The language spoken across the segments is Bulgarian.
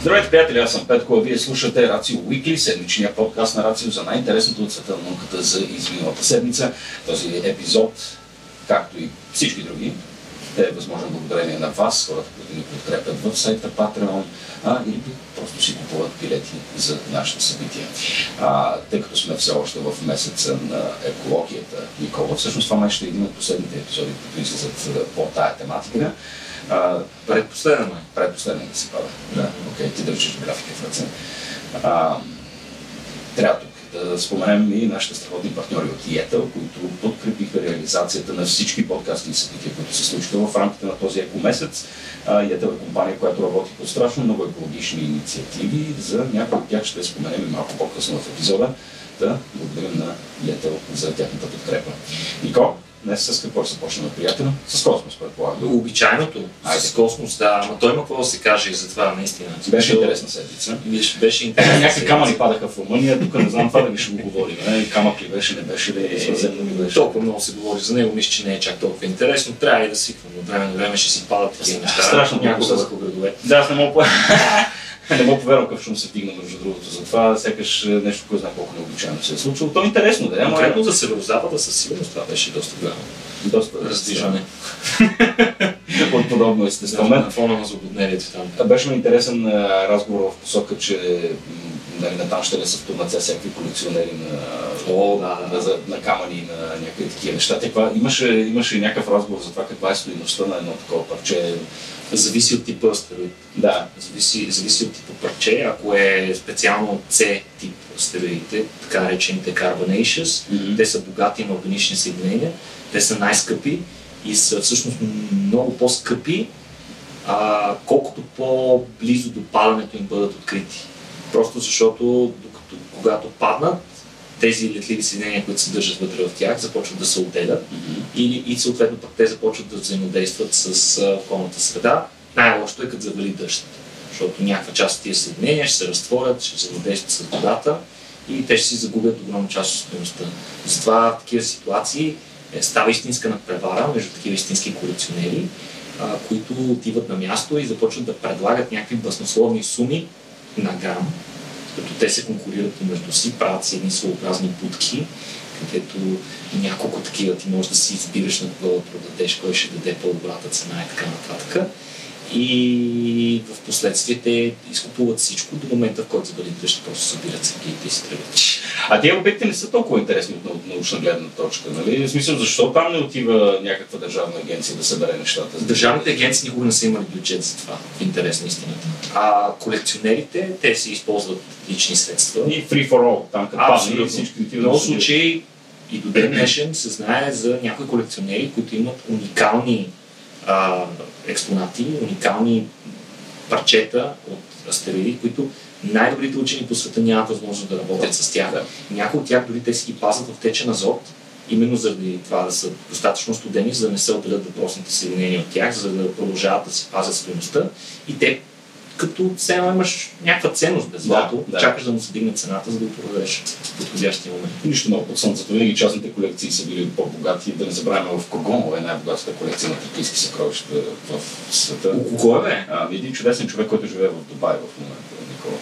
Здравейте, приятели, аз съм Петко, а вие слушате Рацио Уикли, седмичния подкаст на Рацио за най-интересното от света на науката за изминалата седмица. Този епизод, както и всички други, е възможно благодарение на вас, хората, които ни подкрепят в сайта Patreon, а, или просто си купуват билети за нашите събития. А, тъй като сме все още в месеца на екологията, Никола, всъщност това май ще е един от последните епизоди, които излизат по тая тематика. А, предпоследен май. Предпоследен да се пада. Да, окей, okay, ти държиш графика в ръце. А, трябва тук да споменем и нашите страхотни партньори от Yettel, които подкрепиха реализацията на всички подкасти и събития, които се случиха в рамките на този екомесец. Yettel е компания, която работи по страшно много екологични инициативи. За някои от тях ще споменем и малко по-късно в епизода. Да благодарим на Yettel за тяхната подкрепа. Нико, Днес с какво ще започнем, приятел? С космос, предполагам. Обичайното. Айде. С космос, да. Ама той има какво да се каже и за това, наистина. Беше интересна седмица. Беше, беше интересна Някакви камъни падаха в Румъния, тук не знам това да ви ще го говорим. Не? Камък ли беше, не беше ли, съвземно ли беше. Толкова много се говори за него, мисля, че не е чак толкова интересно. Трябва и да свиквам. От време на време ще си падат такива неща. Страшно много върху градове. Да, аз не мога не мога повярвам какъв шум се вдигна, между другото. Затова сякаш нещо, кой знае колко необичайно се е случило. То е интересно, да. Конкретно за северо-запада със сигурност това беше доста голямо. Доста раздвижване. От подобно естество. На фона на злободневието там. Беше ми интересен разговор в посока, че нали, на там ще не са втурнат всякакви колекционери на, О, да, да. На, на камъни и на някакви такива неща. Теква, имаше, имаше някакъв разговор за това каква е стоиността на едно такова парче. Зависи от типа астероид. Да. Зависи, зависи от типа парче. Ако е специално C тип астероидите, така наречените carbonaceous, mm-hmm. те са богати на органични съединения, те са най-скъпи и са всъщност много по-скъпи, а, колкото по-близо до падането им бъдат открити. Просто защото докато, когато паднат, тези летливи съединения, които се държат вътре в тях, започват да се отделят mm-hmm. и, и съответно пък те започват да взаимодействат с околната среда. Най-лошото е като завали дъжд, защото някаква част от тези съединения ще се разтворят, ще взаимодействат с водата и те ще си загубят огромна част от стоеността. Затова в такива ситуации е, става истинска надпревара между такива истински колекционери, а, които отиват на място и започват да предлагат някакви баснословни суми на грам, като те се конкурират помежду си, правят си едни своеобразни будки, където няколко такива ти можеш да си избираш на кого да продадеш, кой ще даде по-добрата цена и така нататък и в последствие те изкупуват всичко до момента, в който забали дъжд, просто събират сергиите и се тръгват. А тези обекти не са толкова интересни от научна гледна точка, нали? В смисъл, защо там не отива някаква държавна агенция да събере нещата? Държавните агенции никога не са имали бюджет за това, в интерес на истината. А колекционерите, те си използват лични средства. И free for all, там като падне всички В много случаи и до ден днешен се знае за някои колекционери, които имат уникални а, експонати, уникални парчета от астероиди, които най-добрите учени по света нямат възможност да работят с тях. Някои от тях дори те си ги пазят в течен азот, именно заради това да са достатъчно студени, за да не се отделят въпросните съединения от тях, за да продължават да си пазят стоеността и те като все имаш някаква ценност без злато, да, да. чакаш да му се дигне цената, за да го продадеш в подходящия момент. Нищо много под слънцето. Винаги частните колекции са били по-богати. Да не забравяме в Когомо е най-богатата колекция на тракийски съкровища в света. Е бе? А, един чудесен човек, който живее в Дубай в момента, Никола.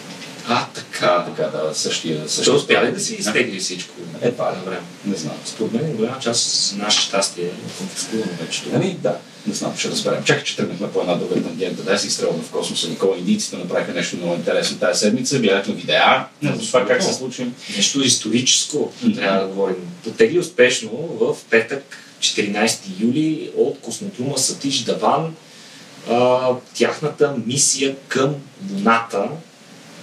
А, така. така, да, същия. същия Той успя ли да си изтегли всичко? Едва ли време. Не знам. Според мен голяма част с наше щастие е конфискувано вече. Ами да, не знам, ще разберем. Чакай, че тръгнахме по една друга тангента. Да, си изстрелваме в космоса. Никола индийците направиха нещо много интересно тази седмица. Гледахме видеа за това как се случи. Нещо историческо, mm-hmm. трябва да говорим. Потегли успешно в петък, 14 юли от космодрума Сатиш Даван а, тяхната мисия към Луната,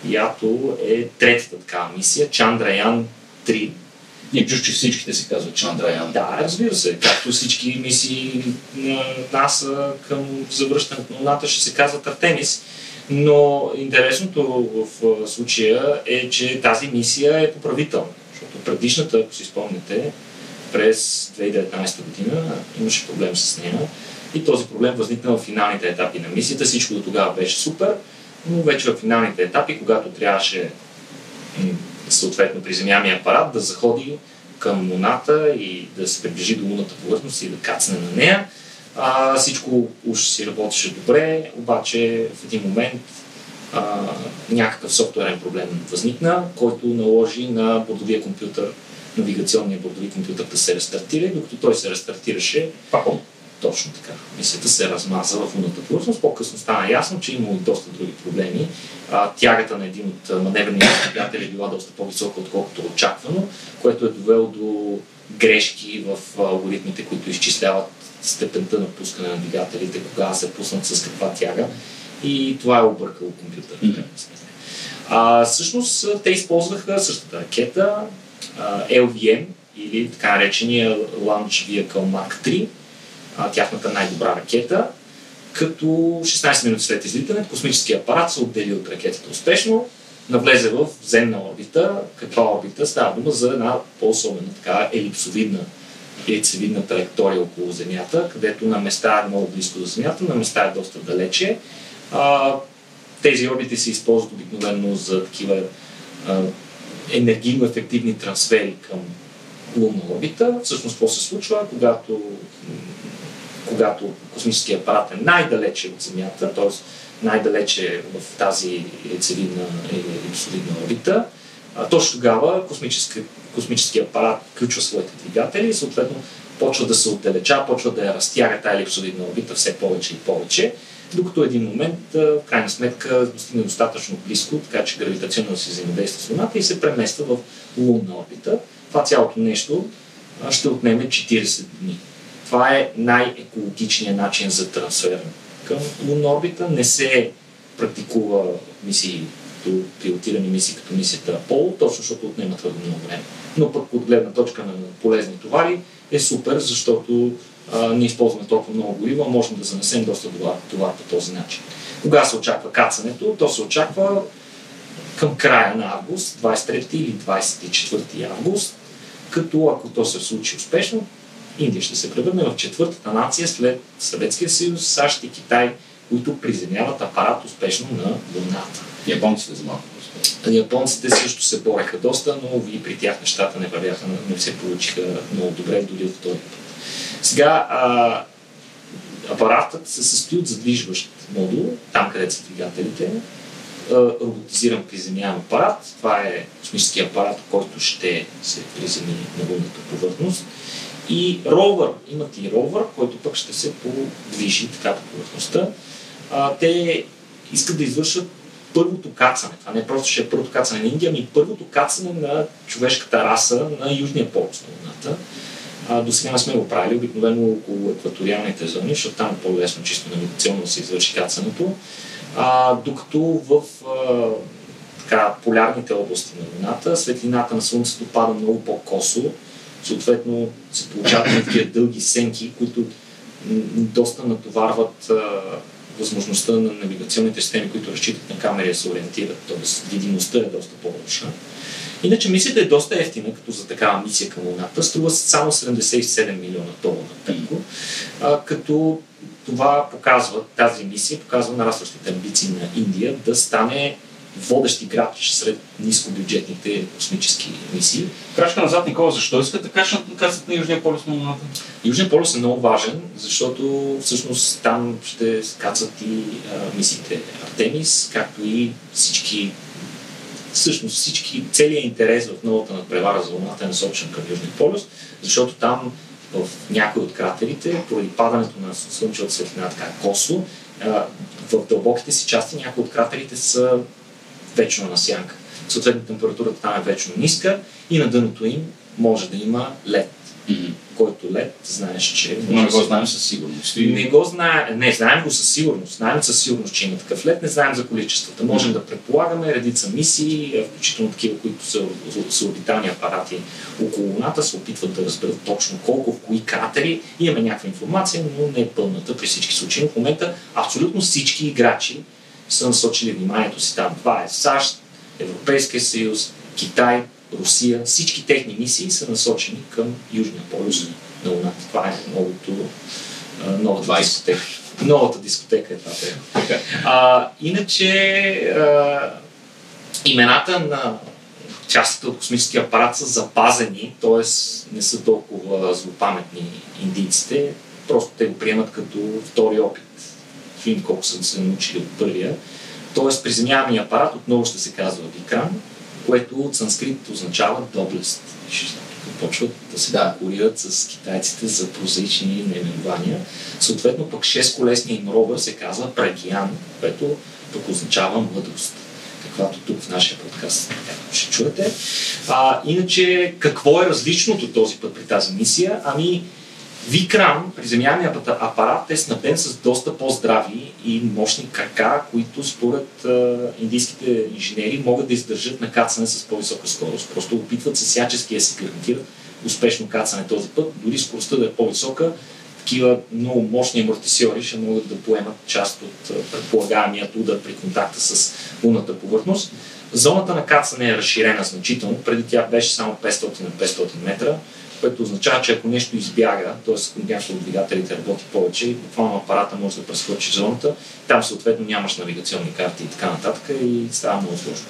която е третата такава мисия, Чандраян 3. Не чуш, че всичките се казват Чандраян. Да, разбира се. Както всички мисии на НАСА към завръщането на Луната ще се казват Артемис. Но интересното в случая е, че тази мисия е поправителна. Защото предишната, ако си спомняте, през 2019 година имаше проблем с нея. И този проблем възникна в финалните етапи на мисията. Всичко до тогава беше супер но вече в финалните етапи, когато трябваше съответно приземяемия апарат да заходи към Луната и да се приближи до луната повърхност и да кацне на нея. А, всичко уж си работеше добре, обаче в един момент а, някакъв софтуерен проблем възникна, който наложи на бордовия компютър, навигационния бордови компютър да се рестартира, докато той се рестартираше. Точно така. Мисията се размаза в лунната повърхност. По-късно стана ясно, че има и доста други проблеми. А, тягата на един от маневрените двигатели е била доста по-висока, отколкото очаквано, което е довело до грешки в алгоритмите, които изчисляват степента на пускане на двигателите, кога се пуснат с каква тяга. И това е объркало компютъра. А, всъщност те използваха същата ракета, LVM или така наречения Launch Vehicle Mark 3, а, тяхната най-добра ракета, като 16 минути след излитането космическия апарат се отдели от ракетата успешно, навлезе в земна орбита. Каква орбита? Става дума за една по-особена така елипсовидна яйцевидна траектория около Земята, където на места е много близко до Земята, на места е доста далече. А, тези орбити се използват обикновено за такива а, енергийно ефективни трансфери към лунна орбита. Всъщност, какво се случва, когато, когато космическия апарат е най-далече от Земята, т.е. най-далече в тази яйцевидна или орбита, точно тогава космически, космически апарат включва своите двигатели и съответно почва да се отдалеча, почва да я разтяга тази елипсовидна орбита все повече и повече, докато един момент, в крайна сметка, достигне достатъчно близко, така че гравитационно си взаимодейства с Луната и се премества в лунна орбита. Това цялото нещо ще отнеме 40 дни. Това е най-екологичният начин за трансфер към лунна орбита. Не се практикува мисии пилотирани мисии, като мисията Аполо, точно защото отнемат твърде много време. Но пък от гледна точка на полезни товари е супер, защото а, не използваме толкова много гориво, а можем да занесем доста товар, товар по този начин. Кога се очаква кацането? То се очаква към края на август, 23 или 24 август, като ако то се случи успешно, Индия ще се превърне в четвъртата нация след Съветския съюз, САЩ и Китай, които приземяват апарат успешно на Луната. Японците за малко. Японците също се бореха доста, но и при тях нещата не вървяха, не се получиха много добре, дори от втори път. Сега а, апаратът се състои от задвижващ модул, там където са двигателите, роботизиран приземяем апарат. Това е космически апарат, който ще се приземи на лунната повърхност. И ровър, имат и ровър, който пък ще се подвижи така по повърхността. Те искат да извършат първото кацане. Това не е просто ще е първото кацане на Индия, ами първото кацане на човешката раса на Южния полюс на Луната. До сега сме го правили, обикновено около екваториалните зони, защото там е по-лесно чисто навигационно да се извърши кацането. А, докато в а, така, полярните области на Луната светлината на Слънцето пада много по-косо, съответно се получават такива дълги сенки, които доста натоварват възможността на навигационните системи, които разчитат на камери да се ориентират, т.е. видимостта е доста по-лоша. Иначе мисията е доста ефтина, като за такава мисия към Луната. Струва само 77 милиона долара пенко, а, като това показва, тази мисия показва нарастващите амбиции на Индия да стане водещ играч сред нискобюджетните космически мисии. Крачка назад, Никола, защо искат да качнат кацат на Южния полюс на Луната? Южният полюс е много важен, защото всъщност там ще кацат и а, мисиите Артемис, както и всички всъщност всички, целият интерес в новата надпревара за Луната е насочен към Южния полюс, защото там в някои от кратерите, поради падането на слънчевата светлина така косо, в дълбоките си части някои от кратерите са вечно на сянка. Съответно температурата там е вечно ниска и на дъното им може да има лед, който лед знаеш, че... Но не го знаем със сигурност. не го знае, не, знаем го със сигурност. Знаем със сигурност, че има такъв лед, не знаем за количествата. Можем да предполагаме редица мисии, включително такива, които са с орбитални апарати около Луната, се опитват да разберат точно колко, в кои кратери. Имаме някаква информация, но не е пълната при всички случаи. Но в момента абсолютно всички играчи са насочили вниманието си там. Това е САЩ, Европейския съюз, Китай, Русия. Всички техни мисии са насочени към Южния полюс на Луната. Това е новото, новата 20. дискотека. Новата дискотека е това. тема. А, иначе а, имената на частите от космическия апарат са запазени, т.е. не са толкова злопаметни индийците, просто те го приемат като втори опит. Видим колко са се научили от първия. Тоест приземяемия апарат отново ще се казва Викрам, което от санскрит означава доблест. Почват да се да. конкурират с китайците за прозаични наименования. Съответно пък 6 колесния им ровър се казва Прагиян, което пък означава мъдрост каквато тук в нашия подкаст ще чуете. А, иначе, какво е различното този път при тази мисия? Ами, Викрам, приземяемият апарат е снабден с доста по-здрави и мощни крака, които според индийските инженери могат да издържат на кацане с по-висока скорост. Просто опитват се всячески да се гарантират успешно кацане този път, дори скоростта да е по-висока, такива много мощни амортисьори ще могат да поемат част от предполагаемият удар при контакта с лунната повърхност. Зоната на кацане е разширена значително. Преди тя беше само 500 на 500 метра, което означава, че ако нещо избяга, т.е. някой от двигателите работи повече, буквално апарата може да прескочи зоната, там съответно нямаш навигационни карти и така нататък и става много сложно.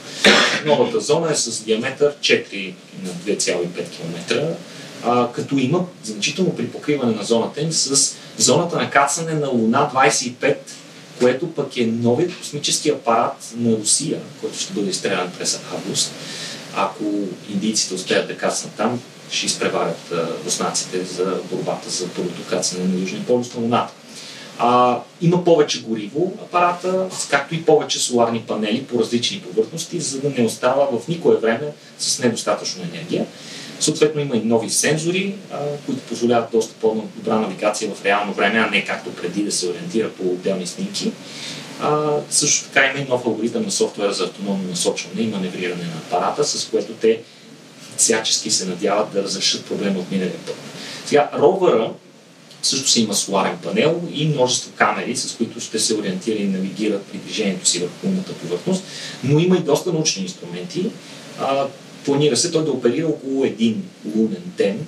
Новата зона е с диаметър 4 на 2,5 км а, като има значително припокриване на зоната им с зоната на кацане на Луна 25, което пък е новият космически апарат на Русия, който ще бъде изстрелян през август. Ако индийците успеят да кацнат там, ще изпреварят руснаците за борбата за първото кацане на Южния полюс на Луната. А, има повече гориво апарата, както и повече соларни панели по различни повърхности, за да не остава в никое време с недостатъчно енергия. Съответно има и нови сензори, а, които позволяват доста по-добра навигация в реално време, а не както преди да се ориентира по отделни снимки. А, също така има и нов алгоритъм на софтуера за автономно насочване и маневриране на апарата, с което те всячески се надяват да разрешат проблема от миналия път. Сега, ровъра също си има соларен панел и множество камери, с които ще се ориентира и навигира при движението си върху лунната повърхност, но има и доста научни инструменти. А, планира се той да оперира около един лунен ден,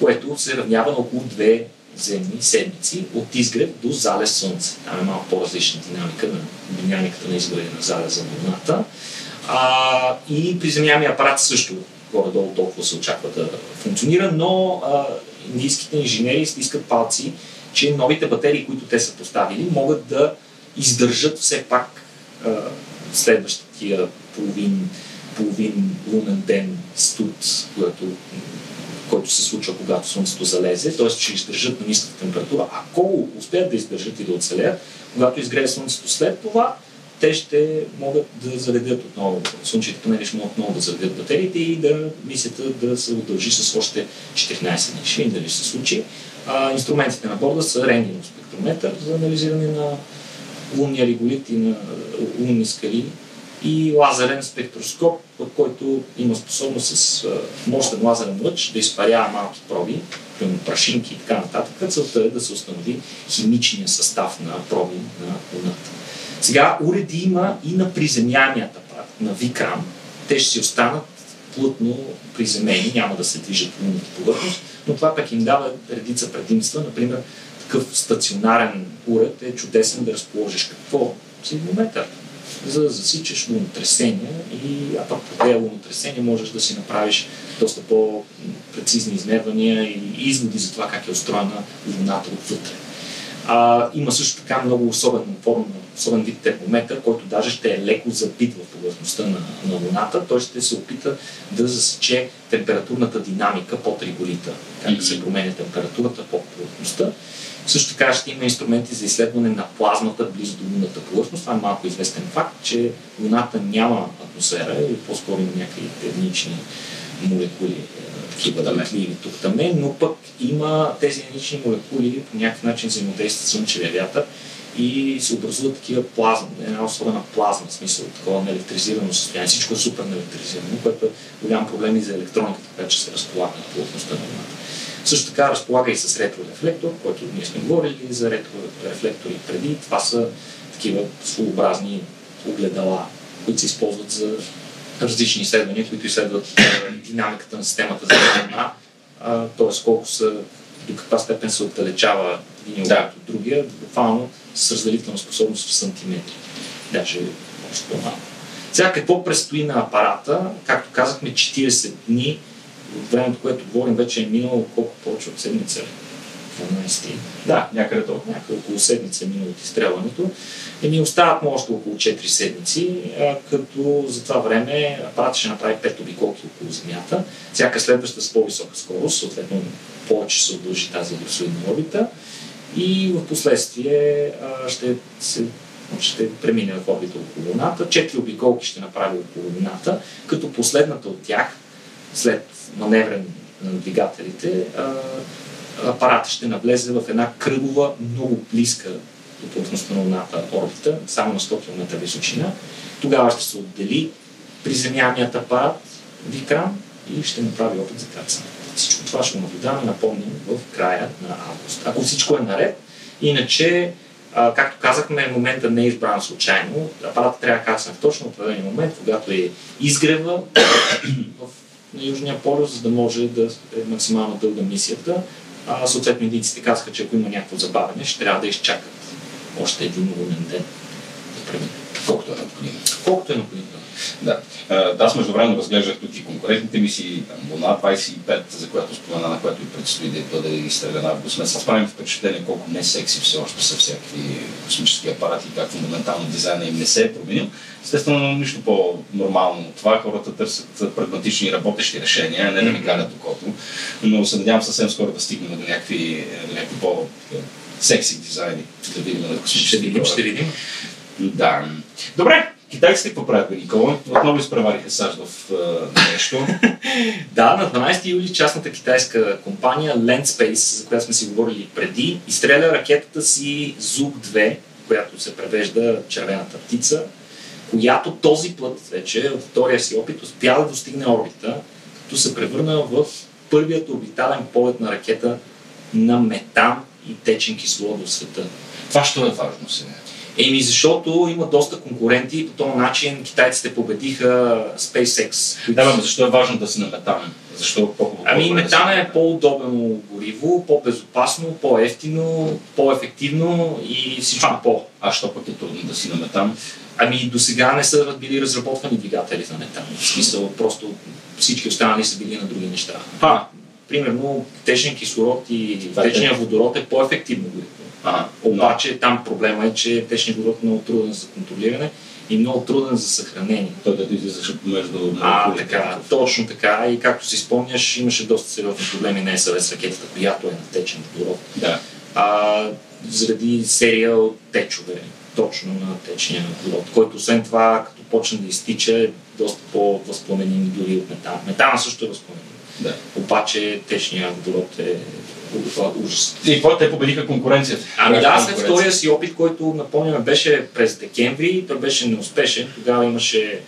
което се равнява на около две земни седмици от изгрев до залез Слънце. Там е малко по-различна динамика на динамиката на изгрева на залеза на Луната. А, и приземяемия апарат също горе-долу толкова се очаква да функционира, но а, индийските инженери стискат палци, че новите батерии, които те са поставили, могат да издържат все пак а, следващия половин половин лунен ден студ, който, който се случва когато Слънцето залезе, т.е. ще издържат на ниска температура. Ако успеят да издържат и да оцелеят, когато изгрее Слънцето след това, те ще могат да заредят отново, слънчевите панели ще могат отново да заредят батериите и да мисията да се удължи с още 14 дни. Ще видим дали ще се случи. А, инструментите на борда са рентгенов спектрометър за анализиране на лунния реголит и на лунни скали и лазерен спектроскоп, който има способност с мощен лазерен лъч да изпарява малки проби, примерно прашинки и така нататък. Целта е да се установи химичния състав на проби на Луната. Сега уреди има и на приземяемият апарат, на Викрам. Те ще си останат плътно приземени, няма да се движат по лунната повърхност, но това пък им дава редица предимства. Например, такъв стационарен уред е чудесен да разположиш какво? Сигнометър за да засичаш лунотресения и а пък по тези лунотресения можеш да си направиш доста по-прецизни измервания и изводи за това как е устроена луната отвътре. А, има също така много особен форма, особен вид термометър, който даже ще е леко забит в повърхността на, на Луната. Той ще се опита да засече температурната динамика под регулита, как се променя температурата под повърхността. Също така ще има инструменти за изследване на плазмата близо до лунната повърхност. Това е малко известен факт, че Луната няма атмосфера или по-скоро някакви единични молекули, е, такива далекливи тук там, но пък има тези единични молекули по някакъв начин взаимодействат с слънчевия вятър и се образуват такива плазма, една особена плазма, в смисъл такова неелектризирано състояние. Всичко е супер неелектризирано, което е голям проблем и за електрониката, която че се разполага на плътността на Луната. Също така разполага и с ретрорефлектор, който ние сме говорили за ретрорефлектори преди. Това са такива своеобразни огледала, които се използват за различни изследвания, които изследват динамиката на системата за Луна, т.е. колко са, до каква степен се отдалечава един да. от другия, буквално с разделителна способност в сантиметри. Даже още по-малко. Сега какво предстои на апарата? Както казахме, 40 дни времето, което говорим, вече е минало колко повече от седмица. 12 Да, някъде толкова. Някъде около седмица минало от изстрелването. И ми остават му още около 4 седмици, а, като за това време апаратът ще направи 5 обиколки около Земята, всяка следваща с по-висока скорост, съответно повече се удължи тази елипсоидна орбита и в последствие а, ще се ще премине в орбита около Луната. Четири обиколки ще направи около Луната, като последната от тях, след маневрен на двигателите, апаратът ще навлезе в една кръгова, много близка до повърхността на Луната орбита, само на 100 км височина. Тогава ще се отдели приземяният апарат Викрам и ще направи опит за кацане. Всичко това ще наблюдаваме, напомним, в края на август. Ако всичко е наред, иначе а, както казахме, момента не е избран случайно. Апаратът трябва да кацне в точно определен момент, когато е изгрева в, на Южния полюс, за да може да е максимално дълга мисията. А, съответно, индийците казаха, че ако има някакво забавяне, ще трябва да изчакат още един лунен ден да премине. Колкото е необходимо. Колкото е необходимо. Да. Аз междувременно разглеждах тук и конкурентните мисии, Луна 25, за която спомена, на която и предстои да бъде изстреляна август месец. Правим впечатление колко не секси все още са всякакви космически апарати, как фундаментално дизайна им не се е променил. Естествено, нищо по-нормално от това. Хората търсят прагматични работещи решения, не да ми галят окото. Но се надявам съвсем скоро да стигнем до някакви, някакви по-секси дизайни. Да видим на космически Ще видим, ще видим. Да. Добре, Китайците какво правят, Никола? Отново изпревариха САЩ в uh, нещо. да, на 12 юли частната китайска компания Landspace, за която сме си говорили преди, изстреля ракетата си Zug-2, която се превежда червената птица, която този път вече от втория си опит успя да достигне орбита, като се превърна в първият орбитален полет на ракета на метан и течен кислород в света. Това ще е важно сега. Еми, защото има доста конкуренти и по този начин китайците победиха SpaceX. Да, но защо е важно да се на метан? Защо е по Ами, метана е по-удобно гориво, по-безопасно, по-ефтино, по-ефективно и всичко а, по. А що пък е трудно да си на метан? Ами, до сега не са били разработвани двигатели за метан. В смисъл, просто всички останали са били на други неща. А. Примерно, течен кислород и е течния водород е по-ефективно гориво. А, Обаче там проблема е, че течният водород е много труден за контролиране и много труден за съхранение. Той да излизаше между А, така, точно така. И както си спомняш, имаше доста сериозни проблеми на СВ с ракетата, която е на течен водород. Да. А, заради серия от течове, точно на течния водород, който освен това, като почне да изтича, е доста по-възпламеним дори от метана. Метана също е възпламеним. Да. Обаче течният водород е ужас. И какво те победиха конкуренцията? Ами да, след втория си опит, който напомняме беше през декември, той беше неуспешен. Тогава имаше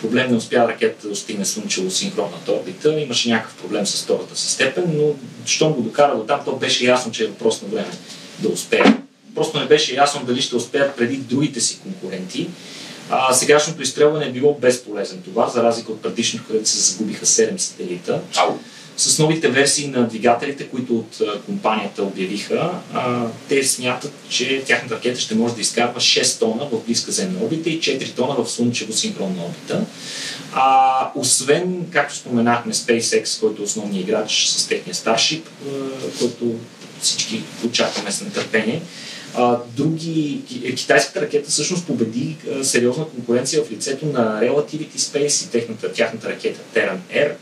проблем, не успя ракета да достигне слънчево синхронната орбита. Имаше някакъв проблем с втората си степен, но щом го докара до там, то беше ясно, че е въпрос на време да успее. Просто не беше ясно дали ще успеят преди другите си конкуренти. А, сегашното изстрелване е било безполезен това, за разлика от предишното, където се загубиха 7 сателита. Ау с новите версии на двигателите, които от компанията обявиха, те смятат, че тяхната ракета ще може да изкарва 6 тона в близка земна орбита и 4 тона в слънчево синхронна орбита. А, освен, както споменахме, SpaceX, който е основният играч с техния Starship, който всички очакваме с нетърпение, други, китайската ракета всъщност победи сериозна конкуренция в лицето на Relativity Space и техната, тяхната ракета Terran Air,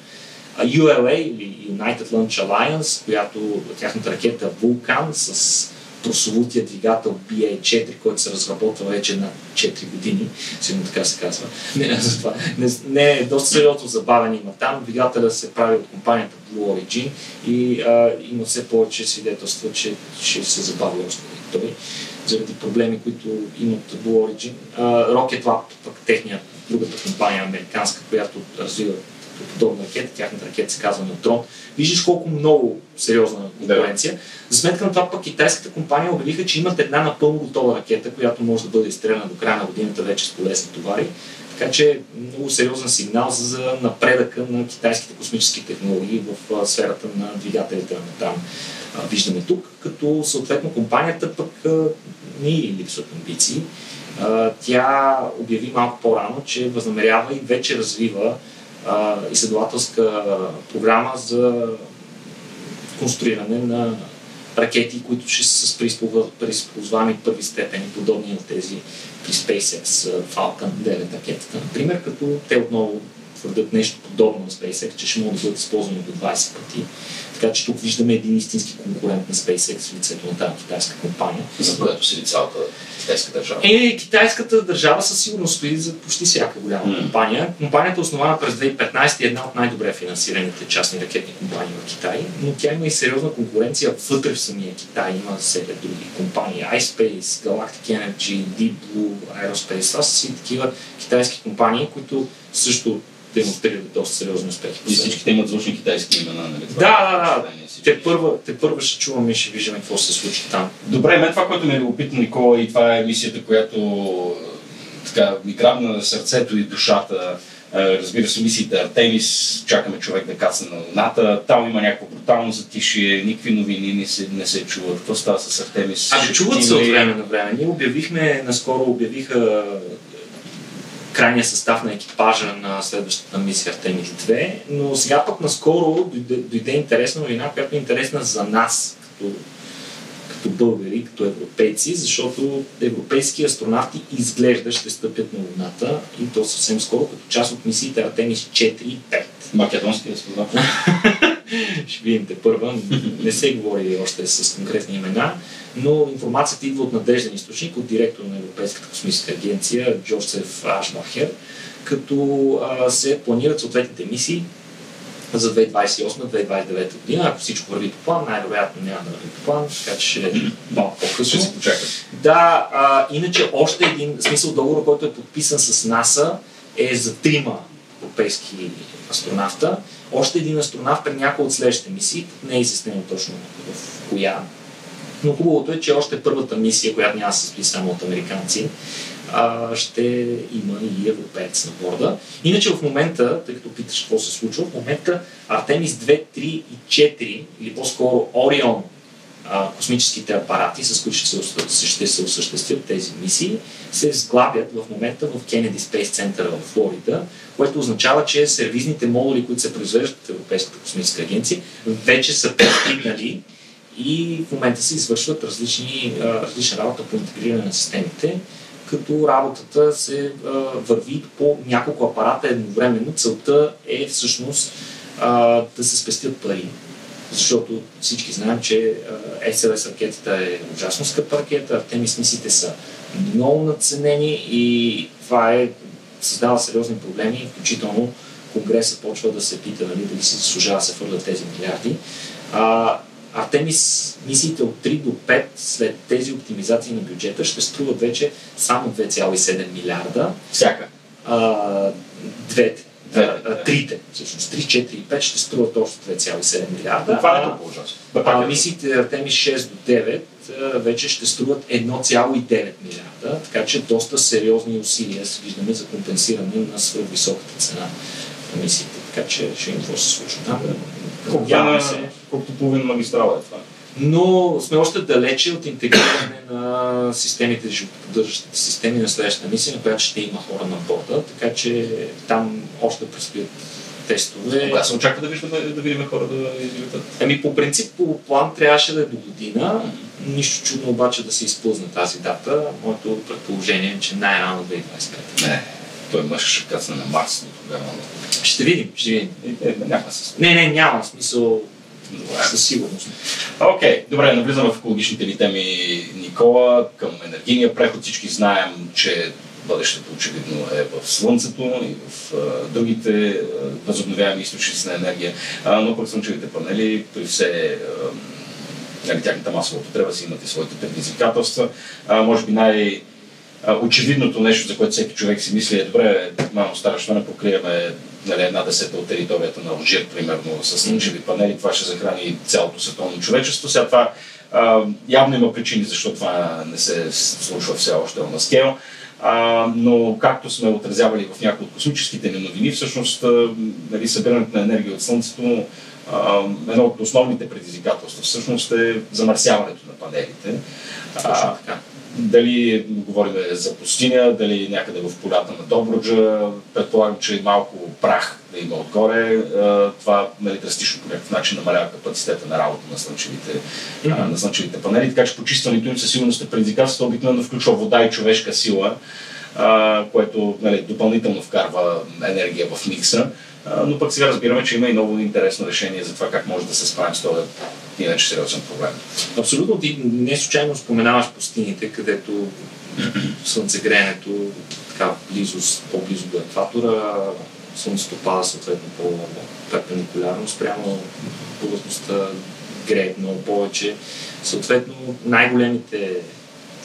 ULA или United Launch Alliance, която тяхната ракета Vulcan с прословутия двигател BA4, който се разработва вече на 4 години, сигурно така се казва. Не, това, не, не е доста сериозно забавен има там. Двигателя се прави от компанията Blue Origin и а, има все повече свидетелства, че ще се забави още той заради проблеми, които имат Blue Origin. А, Rocket Lab, пък техния другата компания американска, която развива подобна ракета, тяхната ракета се казва Неутрон. Виждаш колко много сериозна конкуренция. Да. За сметка на това пък китайската компания обявиха, че имат една напълно готова ракета, която може да бъде изстреляна до края на годината вече с полезни товари. Така че много сериозен сигнал за напредъка на китайските космически технологии в сферата на двигателите на там. Виждаме тук, като съответно компанията пък не липсват амбиции. Тя обяви малко по-рано, че възнамерява и вече развива а, изследователска програма за конструиране на ракети, които ще са с преизползваеми първи степени, подобни на тези при SpaceX Falcon 9 ракетата, например, като те отново твърдят нещо подобно на SpaceX, че ще могат да бъдат използвани до 20 пъти. Така че тук виждаме един истински конкурент на SpaceX в лицето на тази китайска компания. За която седи цялата китайска държава? Е, китайската държава със сигурност стои за почти всяка голяма mm. компания. Компанията е основана през 2015 и е една от най-добре финансираните частни ракетни компании в Китай, но тя има и сериозна конкуренция вътре в самия Китай. Има серия други компании. iSpace, Galactic Energy, Deep Blue, Aerospace. Това са си такива китайски компании, които също демонстрират доста сериозни успехи. И всичките имат звучни китайски имена, нали? Да, да, да. Те първа, те първа ще чуваме и ще виждаме какво се случи там. Добре, мен това, което ми е любопитно, Никола, и това е мисията, която така, ми грабна на сърцето и душата. Разбира се, мисиите Артемис, чакаме човек да кацне на Луната. Там има някакво брутално затишие, никакви новини не се, не се чуват. Какво става с Артемис? Ами чуват се от време на време. Ние обявихме, наскоро обявиха крайния състав на екипажа на следващата мисия Артемис 2, но сега пък наскоро дойде, дойде интересна новина, която е интересна за нас, като, като българи, като европейци, защото европейски астронавти изглежда ще стъпят на Луната и то съвсем скоро, като част от мисиите Артемис 4 и 5. Македонски астронавт. ще видим те първа. Не се говори още с конкретни имена но информацията идва от надежден източник, от директор на Европейската космическа агенция Джозеф Ашмахер, като а, се планират съответните мисии за 2028-2029 година. Ако всичко върви по план, най-вероятно няма да върви по план, така че ще малко по-късно. Ще се почакат. Да, а, иначе още един смисъл договор, който е подписан с НАСА е за трима европейски астронавта. Още един астронавт при някои от следващите мисии, не е изяснено точно в коя но хубавото е, че още първата мисия, която няма да се състои само от американци, а, ще има и европеец на борда. Иначе в момента, тъй като питаш какво се случва, в момента Артемис 2, 3 и 4, или по-скоро Орион, космическите апарати, с които ще се, ще се осъществят тези мисии, се сглабят в момента в Кенеди Space Center в Флорида, което означава, че сервизните модули, които се произвеждат от Европейската космическа агенция, вече са пристигнали и в момента се извършват различни, различна работа по интегриране на системите, като работата се върви по няколко апарата едновременно. Целта е всъщност да се спестят пари. Защото всички знаем, че SLS ракетата е ужасно скъпа ракета, Артемис мисите са много надценени и това е създава сериозни проблеми, включително Конгреса почва да се пита нали, дали се заслужава да се фърлят тези милиарди. А, Артемис мисиите от 3 до 5 след тези оптимизации на бюджета ще струват вече само 2,7 милиарда. Всяка? А, двете. Да, трите, всъщност 3, 4 и 5 ще струват общо 2,7 милиарда. Това е толкова ужасно. А мисиите Артемис 6 до 9 вече ще струват 1,9 милиарда, така че доста сериозни усилия се виждаме за компенсиране на свръхвисоката цена на мисиите. Така че ще им какво се случва там. Колкото, се. колкото половин магистрала е това. Но сме още далече от интегриране на системите, животоподдържащите системи на следващата мисия, на която ще има хора на борда, така че там още предстоят тестове. Кога се очаква да, виждаме, да видим хора да излетат? Ами по принцип, по план трябваше да е до година. Нищо чудно обаче да се изпълзне тази дата. Моето предположение е, че най-рано 2025. Не, той мъж ще кацне на Марс до тогава. Ще видим, ще видим. Е, е, няма се Не, не, няма смисъл. Със сигурност. Окей, okay, добре, навлизаме в екологичните ни теми, Никола, към енергийния преход. Всички знаем, че бъдещето очевидно е в Слънцето и в другите възобновяеми източници на енергия, но пък слънчевите панели при все нали, тяхната масова употреба си имат и своите предизвикателства. А, може би най- очевидното нещо, за което всеки човек си мисли е добре, малко стара, що не покриваме нали, една десета от територията на Алжир, примерно, с слънчеви панели, това ще захрани цялото световно човечество. Сега това а, явно има причини, защо това не се случва все още на скел. А, но както сме отразявали в някои от космическите ни новини, всъщност нали, събирането на енергия от Слънцето а, едно от основните предизвикателства всъщност е замърсяването на панелите. А, така дали говорим за пустиня, дали някъде в полята на Добруджа, предполагам, че малко прах да има отгоре. Това нали, драстично по някакъв начин намалява капацитета на работа на слънчевите, mm-hmm. на слънчевите панели, така че почистването им със сигурност е предизвикателство, обикновено включва вода и човешка сила, което нали, допълнително вкарва енергия в микса. Но пък сега разбираме, че има и много интересно решение за това как може да се справим с този иначе сериозен проблем. Абсолютно. Ти не случайно споменаваш пустините, където слънцегреенето така близо, по-близо до екватора, слънцето пада съответно по-перпендикулярно спрямо повърхността, грее много повече. Съответно, най-големите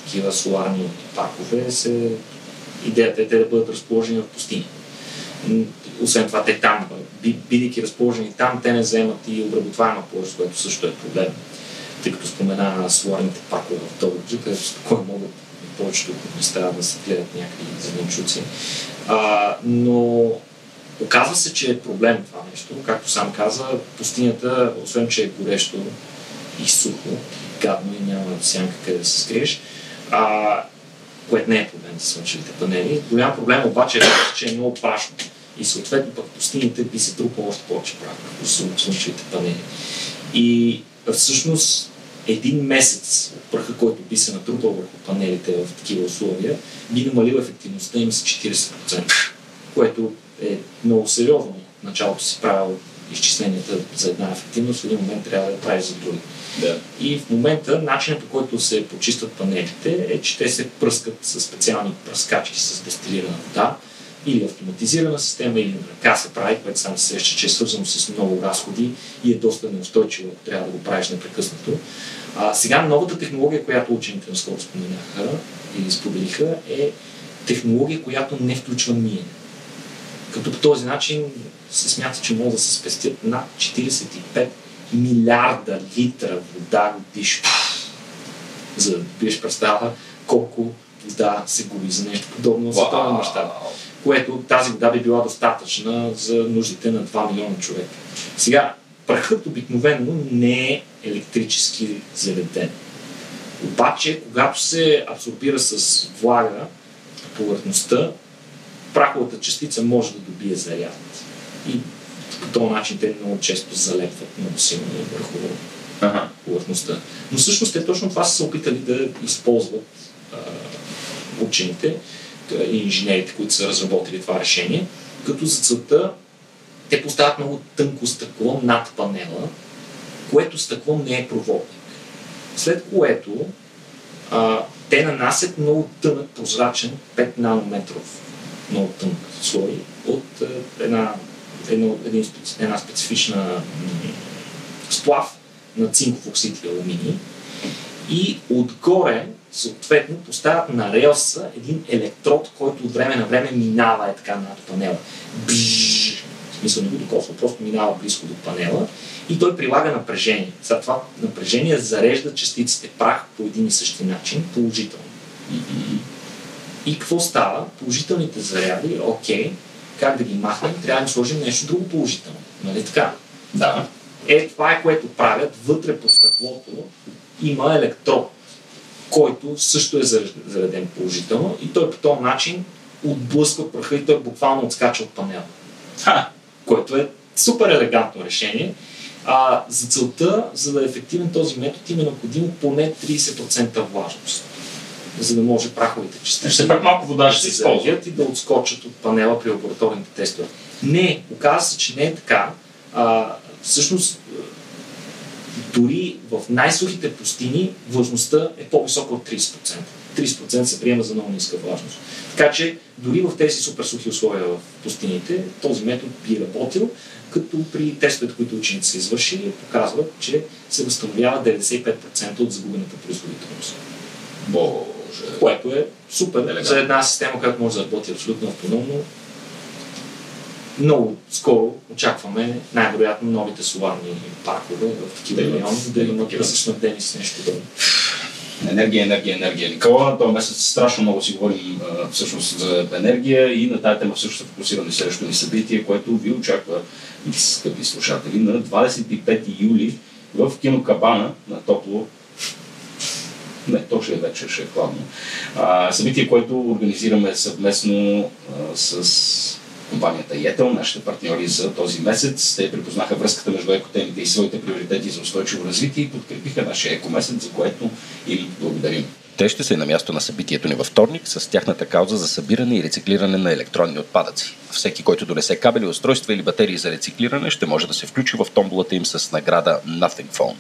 такива соларни паркове се идеята е те да бъдат разположени в пустини. Освен това, те там, бидейки разположени там, те не вземат и обработваема площ, което също е проблем. Тъй като спомена соларните паркове в Добруджа, където спокойно могат повечето места да се гледат някакви зеленчуци. Но оказва се, че е проблем това нещо. Както сам каза, пустинята, освен че е горещо и сухо, гадно и няма сянка къде да се скриеш, а, което не е проблем за слънчевите панели. Голям проблем обаче е, че е много прашно. И съответно пък пустините би се трупало още повече прах върху слънчевите панели. И всъщност един месец от праха, който би се натрупал върху панелите в такива условия, би намалил ефективността им с 40%, което е много сериозно. Началото си правил изчисленията за една ефективност, в един момент трябва да я правиш за други. Да. И в момента начинът по който се почистват панелите е, че те се пръскат с специални пръскачки с дестилирана вода или автоматизирана система, или на ръка се прави, което сам се сеща, че е свързано с много разходи и е доста неустойчиво, ако трябва да го правиш непрекъснато. А, сега новата технология, която учените наскоро споменаха и споделиха, е технология, която не включва миене. Като по този начин се смята, че може да се спестят над 45 милиарда литра вода годишно. За да биеш представа колко вода се губи за нещо подобно в световен мащаб. Което тази вода би била достатъчна за нуждите на 2 милиона човека. Сега, прахът обикновено не е електрически зареден. Обаче, когато се абсорбира с влага повърхността, праховата частица може да добие заряд. И по този начин те много често залепват много силно върху ага. повърхността. Но всъщност те точно това са се опитали да използват а, учените и инженерите, които са разработили това решение, като за целта те поставят много тънко стъкло над панела, което стъкло не е проводник. След което а, те нанасят много тънък, прозрачен 5 нанометров много тънък слой от а, една, едно, един, една специфична сплав на цинков оксид и алуминий и отгоре съответно поставят на релса един електрод, който от време на време минава е така над панела. Бжж, в смисъл не го докосва, просто минава близко до панела и той прилага напрежение. За това напрежение зарежда частиците прах по един и същи начин, положително. И какво става? Положителните заряди, окей, как да ги махнем, трябва да сложим нещо друго положително. Нали така? Да. Е, това е което правят. Вътре по стъклото има електрод, който също е зареден положително и той по този начин отблъсква праха и той буквално отскача от панела. Ха. Което е супер елегантно решение. А, за целта, за да е ефективен този метод, има необходимо поне 30% влажност за да може праховите частици пак малко вода ще се използват и да отскочат от панела при лабораторните тестове. Не, оказва се, че не е така. А, всъщност, дори в най-сухите пустини влажността е по-висока от 30%. 30% се приема за много ниска влажност. Така че дори в тези супер сухи условия в пустините, този метод би работил, като при тестовете, които учените са извършили, показват, че се възстановява 95% от загубената производителност. Бо, което е супер Елегантно. за една система, която може да работи абсолютно автономно. Много скоро очакваме най-вероятно новите соларни паркове в такива райони да имат да са снабдени с нещо друго. Енергия, енергия, енергия. Никола, този месец страшно много си говорим а, всъщност за енергия и на тази тема също са фокусирани следващото ни събитие, което ви очаква, скъпи слушатели, на 25 юли в кинокабана на Топло Не, то ще е вече, ще е хладно. А, събитие, което организираме съвместно а, с компанията Yetel, нашите партньори за този месец. Те припознаха връзката между екотемите и своите приоритети за устойчиво развитие и подкрепиха нашия екомесец, за което им благодарим. Те ще са и на място на събитието ни във вторник с тяхната кауза за събиране и рециклиране на електронни отпадъци. Всеки, който донесе кабели, устройства или батерии за рециклиране, ще може да се включи в томболата им с награда Nothing Phone.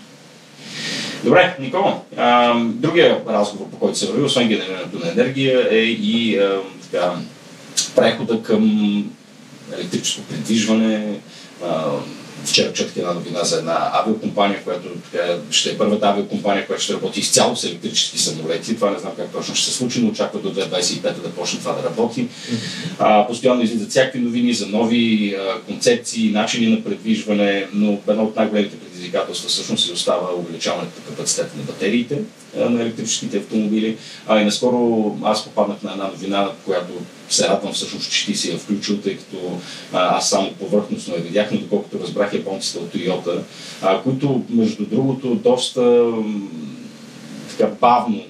Добре, Никола. А, другия разговор, по който се върви, освен генерирането на енергия, е и а, така, прехода към електрическо придвижване. Вчера четох една новина за една авиокомпания, която ще е първата авиокомпания, която ще работи изцяло с електрически самолети. Това не знам как точно ще се случи, но очаква до 2025 да почне това да работи. А, постоянно излизат всякакви новини за нови концепции, начини на предвижване, но едно от най-големите предизвикателства всъщност се остава увеличаването на капацитета на батериите на електрическите автомобили. А и наскоро аз попаднах на една новина, която се радвам всъщност, че ти си я включил, тъй като аз само повърхностно я видях, но доколкото разбрах японците от Toyota, които между другото доста така бавно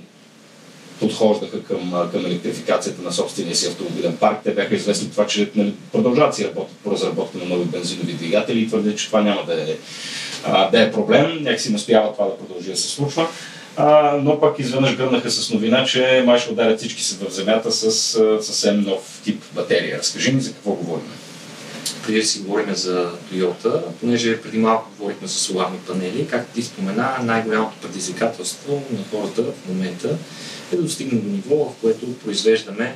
подхождаха към, към електрификацията на собствения си автомобилен парк. Те бяха известни това, че нали, продължават си работят по разработка на нови бензинови двигатели и твърдят, че това няма да е, да е проблем. Някакси настоява това да продължи да се случва. А, но пък изведнъж гърнаха с новина, че май ще ударят всички се в земята с а, съвсем нов тип батерия. Разкажи ми за какво говорим. Преди да си говорим за Toyota, понеже преди малко говорихме за соларни панели, както ти спомена, най-голямото предизвикателство на хората в момента е да достигнем до ниво, в което произвеждаме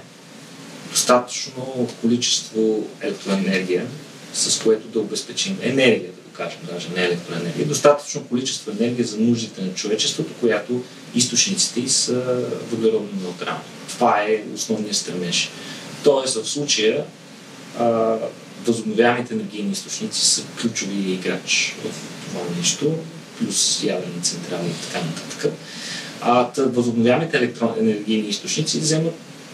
достатъчно количество електроенергия, с което да обезпечим енергия, кажем, даже не електроенергия, достатъчно количество енергия за нуждите на човечеството, която източниците и са въглеродно неутрални. Това е основният стремеж. Тоест, в случая, възобновяемите енергийни източници са ключови играч в това нещо, плюс ядрени централи и така нататък. А възобновяемите електроенергийни източници вземат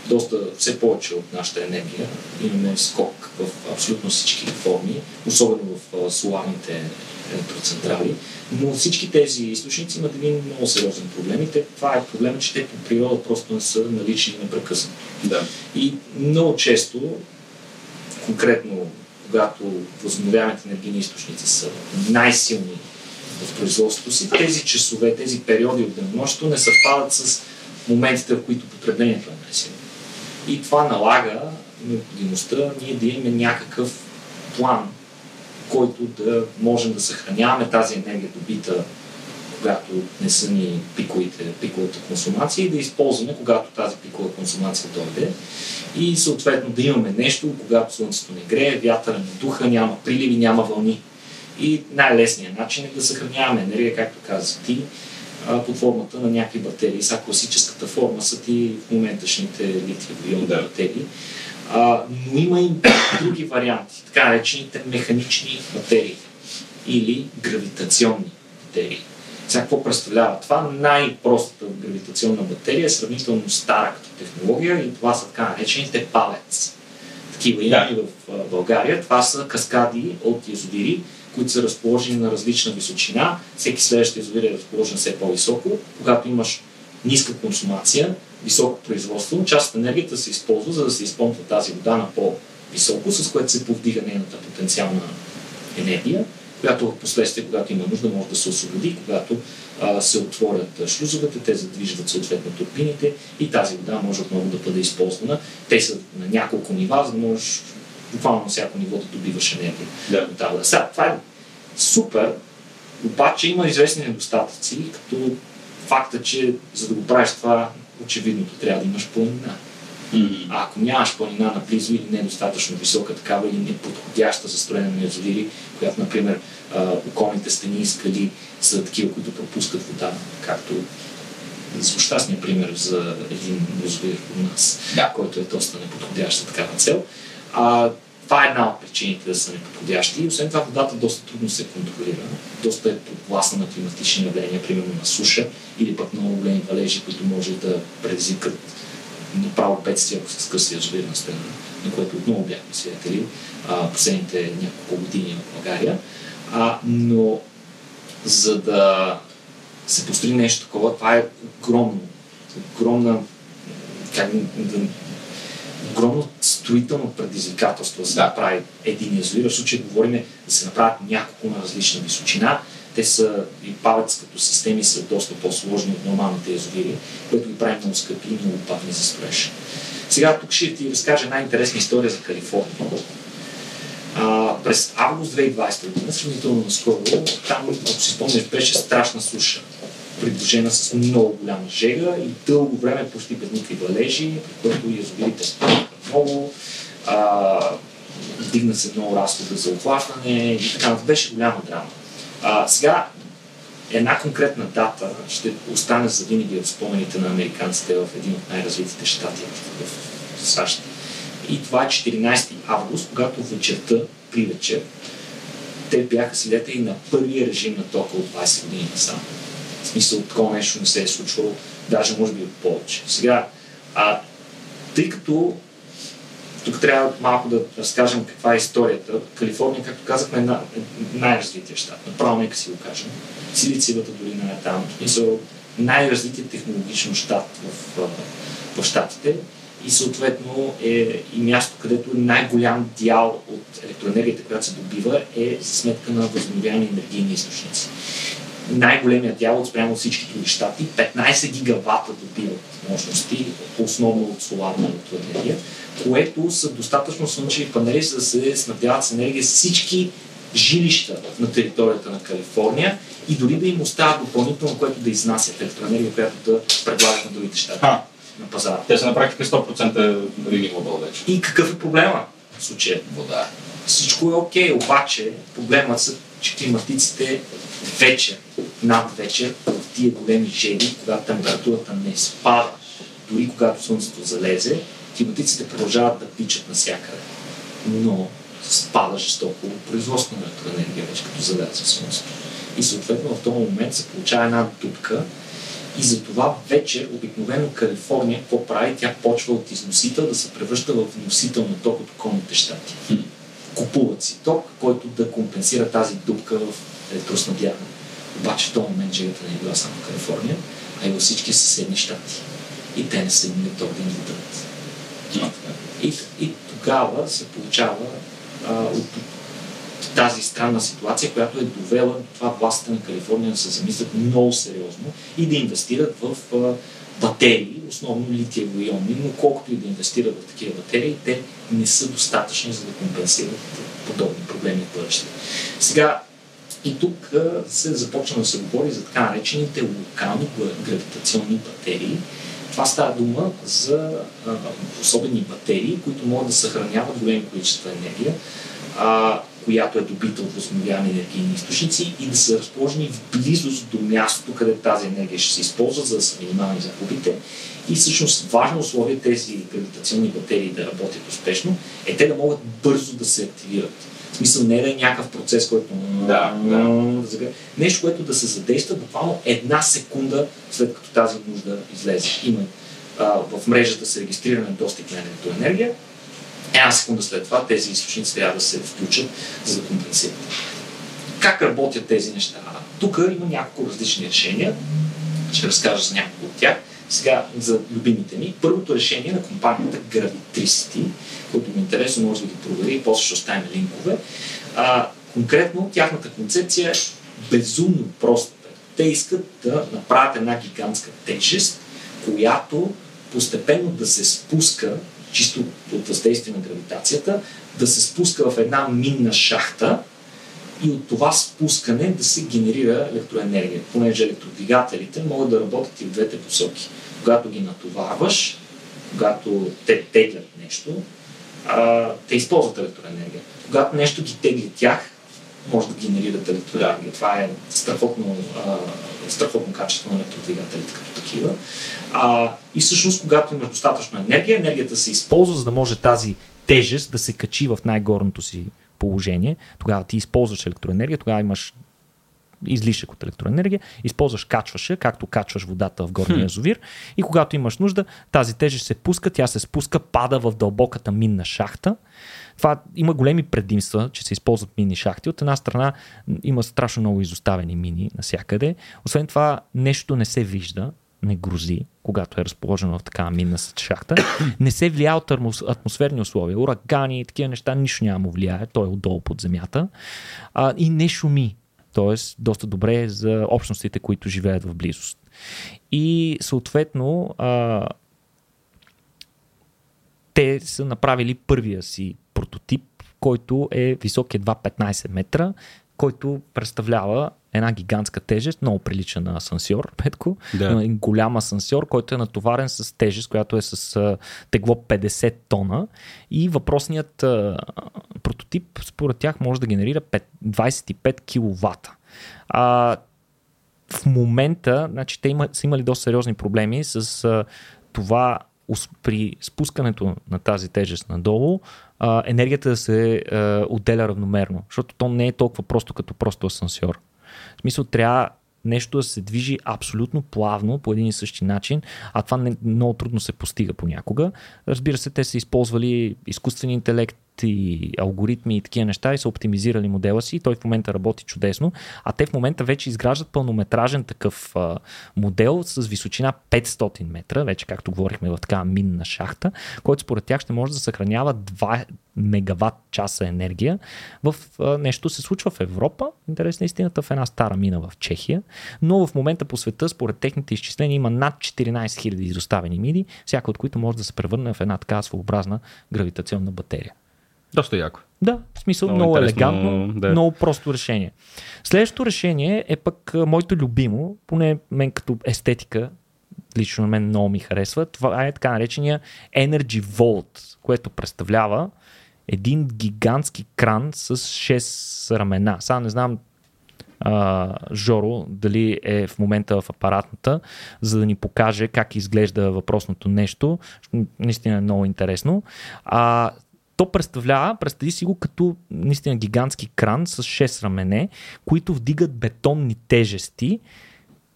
доста, все повече от нашата енергия. Имаме скок в абсолютно всички форми, особено в соларните електроцентрали. Но всички тези източници имат един много сериозен проблем и те, това е проблема, че те по природа просто не са налични непрекъснато. Да. И много често, конкретно когато възобновяемите енергийни източници са най-силни в производството си, тези часове, тези периоди от денонощието не съвпадат с моментите, в които потреблението е най-силно. И това налага необходимостта ние да имаме някакъв план, който да можем да съхраняваме тази енергия добита, когато не са ни пиковите, пиковата консумация и да използваме, когато тази пикова консумация дойде. И съответно да имаме нещо, когато слънцето не грее, вятъра не духа, няма приливи, няма вълни. И най-лесният начин е да съхраняваме енергия, както каза ти, под формата на някакви батерии. Са класическата форма са ти в моменташните литиеви да. батерии. А, но има и други варианти, така наречените механични батерии или гравитационни батерии. Сега какво представлява това? Най-простата гравитационна батерия е сравнително стара като технология и това са така наречените палец. Такива има и в България. Това са каскади от язовири, които са разположени на различна височина. Всеки следващ язовир е разположен все по-високо. Когато имаш ниска консумация, високо производство, част от енергията се използва, за да се изпомпва тази вода на по-високо, с което се повдига нейната потенциална енергия, която в последствие, когато има нужда, може да се освободи, когато а, се отворят шлюзовете, те задвижват съответно турбините и тази вода може отново да бъде използвана. Те са на няколко нива, за да можеш буквално на всяко ниво да добиваш енергия. Да. Сега, това е супер, обаче има известни недостатъци, като факта, че за да го правиш това, очевидното трябва да имаш планина. Mm-hmm. А ако нямаш планина наблизо или недостатъчно висока такава или неподходяща за строене на язовири, която, например, околните стени и скали са такива, които пропускат вода, както злощастния пример за един язовир у нас, да. който е доста неподходящ за такава цел. А, това е една от причините да са неподходящи. И освен това водата доста трудно се контролира. Доста е подвластна на климатични явления, примерно на суша или пък много големи валежи, които може да предизвикат направо бедствия, ако се скъси язовир на стена, на което отново бяхме свидетели последните няколко години в България. А, но за да се построи нещо такова, това е огромно огромна как, да, огромно строително предизвикателство да се Да. направи един язовир. В случая говорим да се направят няколко на различна височина. Те са и павец като системи са доста по-сложни от нормалните язовири, което ги прави много скъпи и много бавни за строеж. Сега тук ще ти разкажа една интересна история за Калифорния. А, през август 2020 година, сравнително наскоро, там, ако си спомняш, беше страшна суша, придружена с много голяма жега и дълго време почти без никакви валежи, при което язовирите спадаха много, а, вдигна се много разхода за охлаждане и така, беше голяма драма. А, сега една конкретна дата ще остане за винаги в спомените на американците в един от най-развитите щати в САЩ. И това е 14 август, когато вечерта, при вечер, те бяха свидетели на първия режим на тока от 20 години насам. В смисъл, такова нещо не се е случвало, даже може би от повече. Сега, а, тъй като тук трябва малко да разкажем каква е историята. Калифорния, както казахме, е на- най-развития щат. Направо нека си го кажем. Силициевата долина е там. В смисъл, най-развитият технологично щат в, в щатите и съответно е и място, където най-голям дял от електроенергията, която се добива, е за сметка на възобновяеми енергийни източници. Най-големият дял от спрямо от всички други щати, 15 гигавата добиват мощности, основно от соларна електроенергия, което са достатъчно слънчеви панели, за да се снабдяват с енергия всички жилища на територията на Калифорния и дори да им остава допълнително, което да изнасят електроенергия, която да предлагат на другите щати на пазара. те са на практика 100% renewable вече. И какъв е проблема в случая? Вода. Всичко е окей, обаче проблемът са, че климатиците вечер, над вечер, в тия големи жени, когато температурата не спада, дори когато слънцето залезе, климатиците продължават да пичат навсякъде. Но спада жестоко производство на електроенергия вече като залезе слънцето. И съответно в този момент се получава една дупка и затова вечер обикновено Калифорния, какво прави? Тя почва от износител да се превръща в носител на ток от околните щати. Купуват си ток, който да компенсира тази дупка в електроснабдяване. Обаче този момент жегата не е била само Калифорния, а и във всички съседни щати. И те не са имали ток да ни дадат. И, и тогава се получава а, от тази странна ситуация, която е довела до това властите на Калифорния да се замислят много сериозно и да инвестират в а, батерии, основно литиево-ионни, но колкото и да инвестират в такива батерии, те не са достатъчни за да компенсират подобни проблеми в бъдеще. Сега, и тук се започна да се говори за така наречените локални гравитационни батерии. Това става дума за а, особени батерии, които могат да съхраняват големи количества енергия, а, която е добита от възобновяеми енергийни източници и да са разположени в близост до мястото, къде тази енергия ще се използва, за да са минимални загубите. И всъщност важно условие тези гравитационни батерии да работят успешно е те да могат бързо да се активират. В смисъл не да е някакъв процес, който Да, да. Нещо, което да се задейства буквално една секунда след като тази нужда излезе. Има а, в мрежата се регистриране достъп на електроенергия. Една секунда след това тези източници трябва да се включат, за да компенсират. Как работят тези неща? Тук има няколко различни решения. Ще разкажа за няколко от тях. Сега за любимите ми. Първото решение на компанията Gravitricity, който е интересно, може да ги провери, после ще оставим линкове. А, конкретно тяхната концепция е безумно проста. Те искат да направят една гигантска тежест, която постепенно да се спуска, чисто от въздействие на гравитацията, да се спуска в една минна шахта и от това спускане да се генерира електроенергия, понеже електродвигателите могат да работят и в двете посоки. Когато ги натоварваш, когато те теглят нещо, те използват електроенергия. Когато нещо ги тегли тях, може да генерират електроенергия. Това е страхотно, а, страхотно качество на електродвигателите като такива. А, и всъщност, когато имаш достатъчно енергия, енергията се използва, за да може тази тежест да се качи в най-горното си положение. Тогава ти използваш електроенергия, тогава имаш излишък от електроенергия, използваш качваше, както качваш водата в горния язовир и когато имаш нужда, тази тежест се пуска, тя се спуска, пада в дълбоката минна шахта. Това има големи предимства, че се използват мини шахти. От една страна има страшно много изоставени мини навсякъде. Освен това, нещо не се вижда, не грози, когато е разположено в такава минна шахта. Не се влияе от атмосферни условия. Урагани и такива неща нищо няма му влияе. Той е отдолу под земята. А, и не шуми. Тоест, доста добре за общностите, които живеят в близост. И съответно, а, те са направили първия си прототип, който е висок едва 15 метра, който представлява една гигантска тежест, много прилича на асансьор, Петко. Да. Голям асансьор, който е натоварен с тежест, която е с тегло 50 тона. И въпросният а, прототип, според тях, може да генерира 5, 25 кВт. А, в момента, значи, те има, са имали доста сериозни проблеми с а, това при спускането на тази тежест надолу, а, енергията да се а, отделя равномерно, защото то не е толкова просто като просто асансьор. Смисъл, трябва нещо да се движи абсолютно плавно по един и същи начин, а това не, много трудно се постига понякога. Разбира се, те са използвали изкуствен интелект, и алгоритми и такива неща и са оптимизирали модела си и той в момента работи чудесно, а те в момента вече изграждат пълнометражен такъв а, модел с височина 500 метра, вече както говорихме в такава минна шахта, който според тях ще може да съхранява 2 мегаватт часа енергия. В а, нещо се случва в Европа, интересна истината, в една стара мина в Чехия, но в момента по света, според техните изчисления, има над 14 000 изоставени мини, всяка от които може да се превърне в една така своеобразна гравитационна батерия. Доста яко. Да, в смисъл много, много елегантно, да. много просто решение. Следващото решение е пък моето любимо, поне мен като естетика, лично на мен много ми харесва. Това е така наречения Energy Vault, което представлява един гигантски кран с 6 рамена. Сега не знам а, Жоро дали е в момента в апаратната, за да ни покаже как изглежда въпросното нещо. Наистина е много интересно. А, то представлява, представи си го като наистина гигантски кран с 6 рамене, които вдигат бетонни тежести,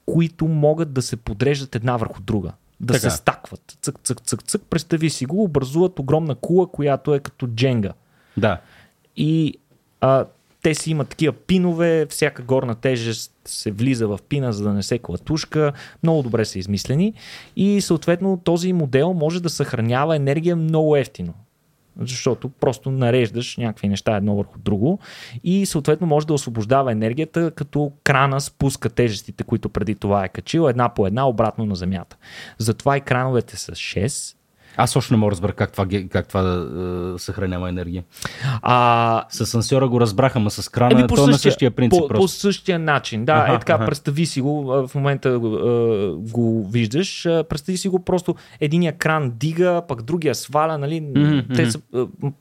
които могат да се подреждат една върху друга. Да така. се стакват. Цък, цък, цък, цък. Представи си го, образуват огромна кула, която е като дженга. Да. И а, те си имат такива пинове, всяка горна тежест се влиза в пина, за да не се клатушка. Много добре са измислени. И съответно този модел може да съхранява енергия много ефтино защото просто нареждаш някакви неща едно върху друго и съответно може да освобождава енергията, като крана спуска тежестите, които преди това е качил, една по една обратно на земята. Затова и крановете са 6, аз още не мога да разбера как това, как това да е, съхранява енергия. А... С сансьора го разбраха, ма с крана е, по същия, на същия принцип. По, просто. по същия начин, да. Ага, е така, ага. представи си го, в момента го, го виждаш, представи си го просто единия кран дига, пък другия сваля, нали? Mm-hmm. Те са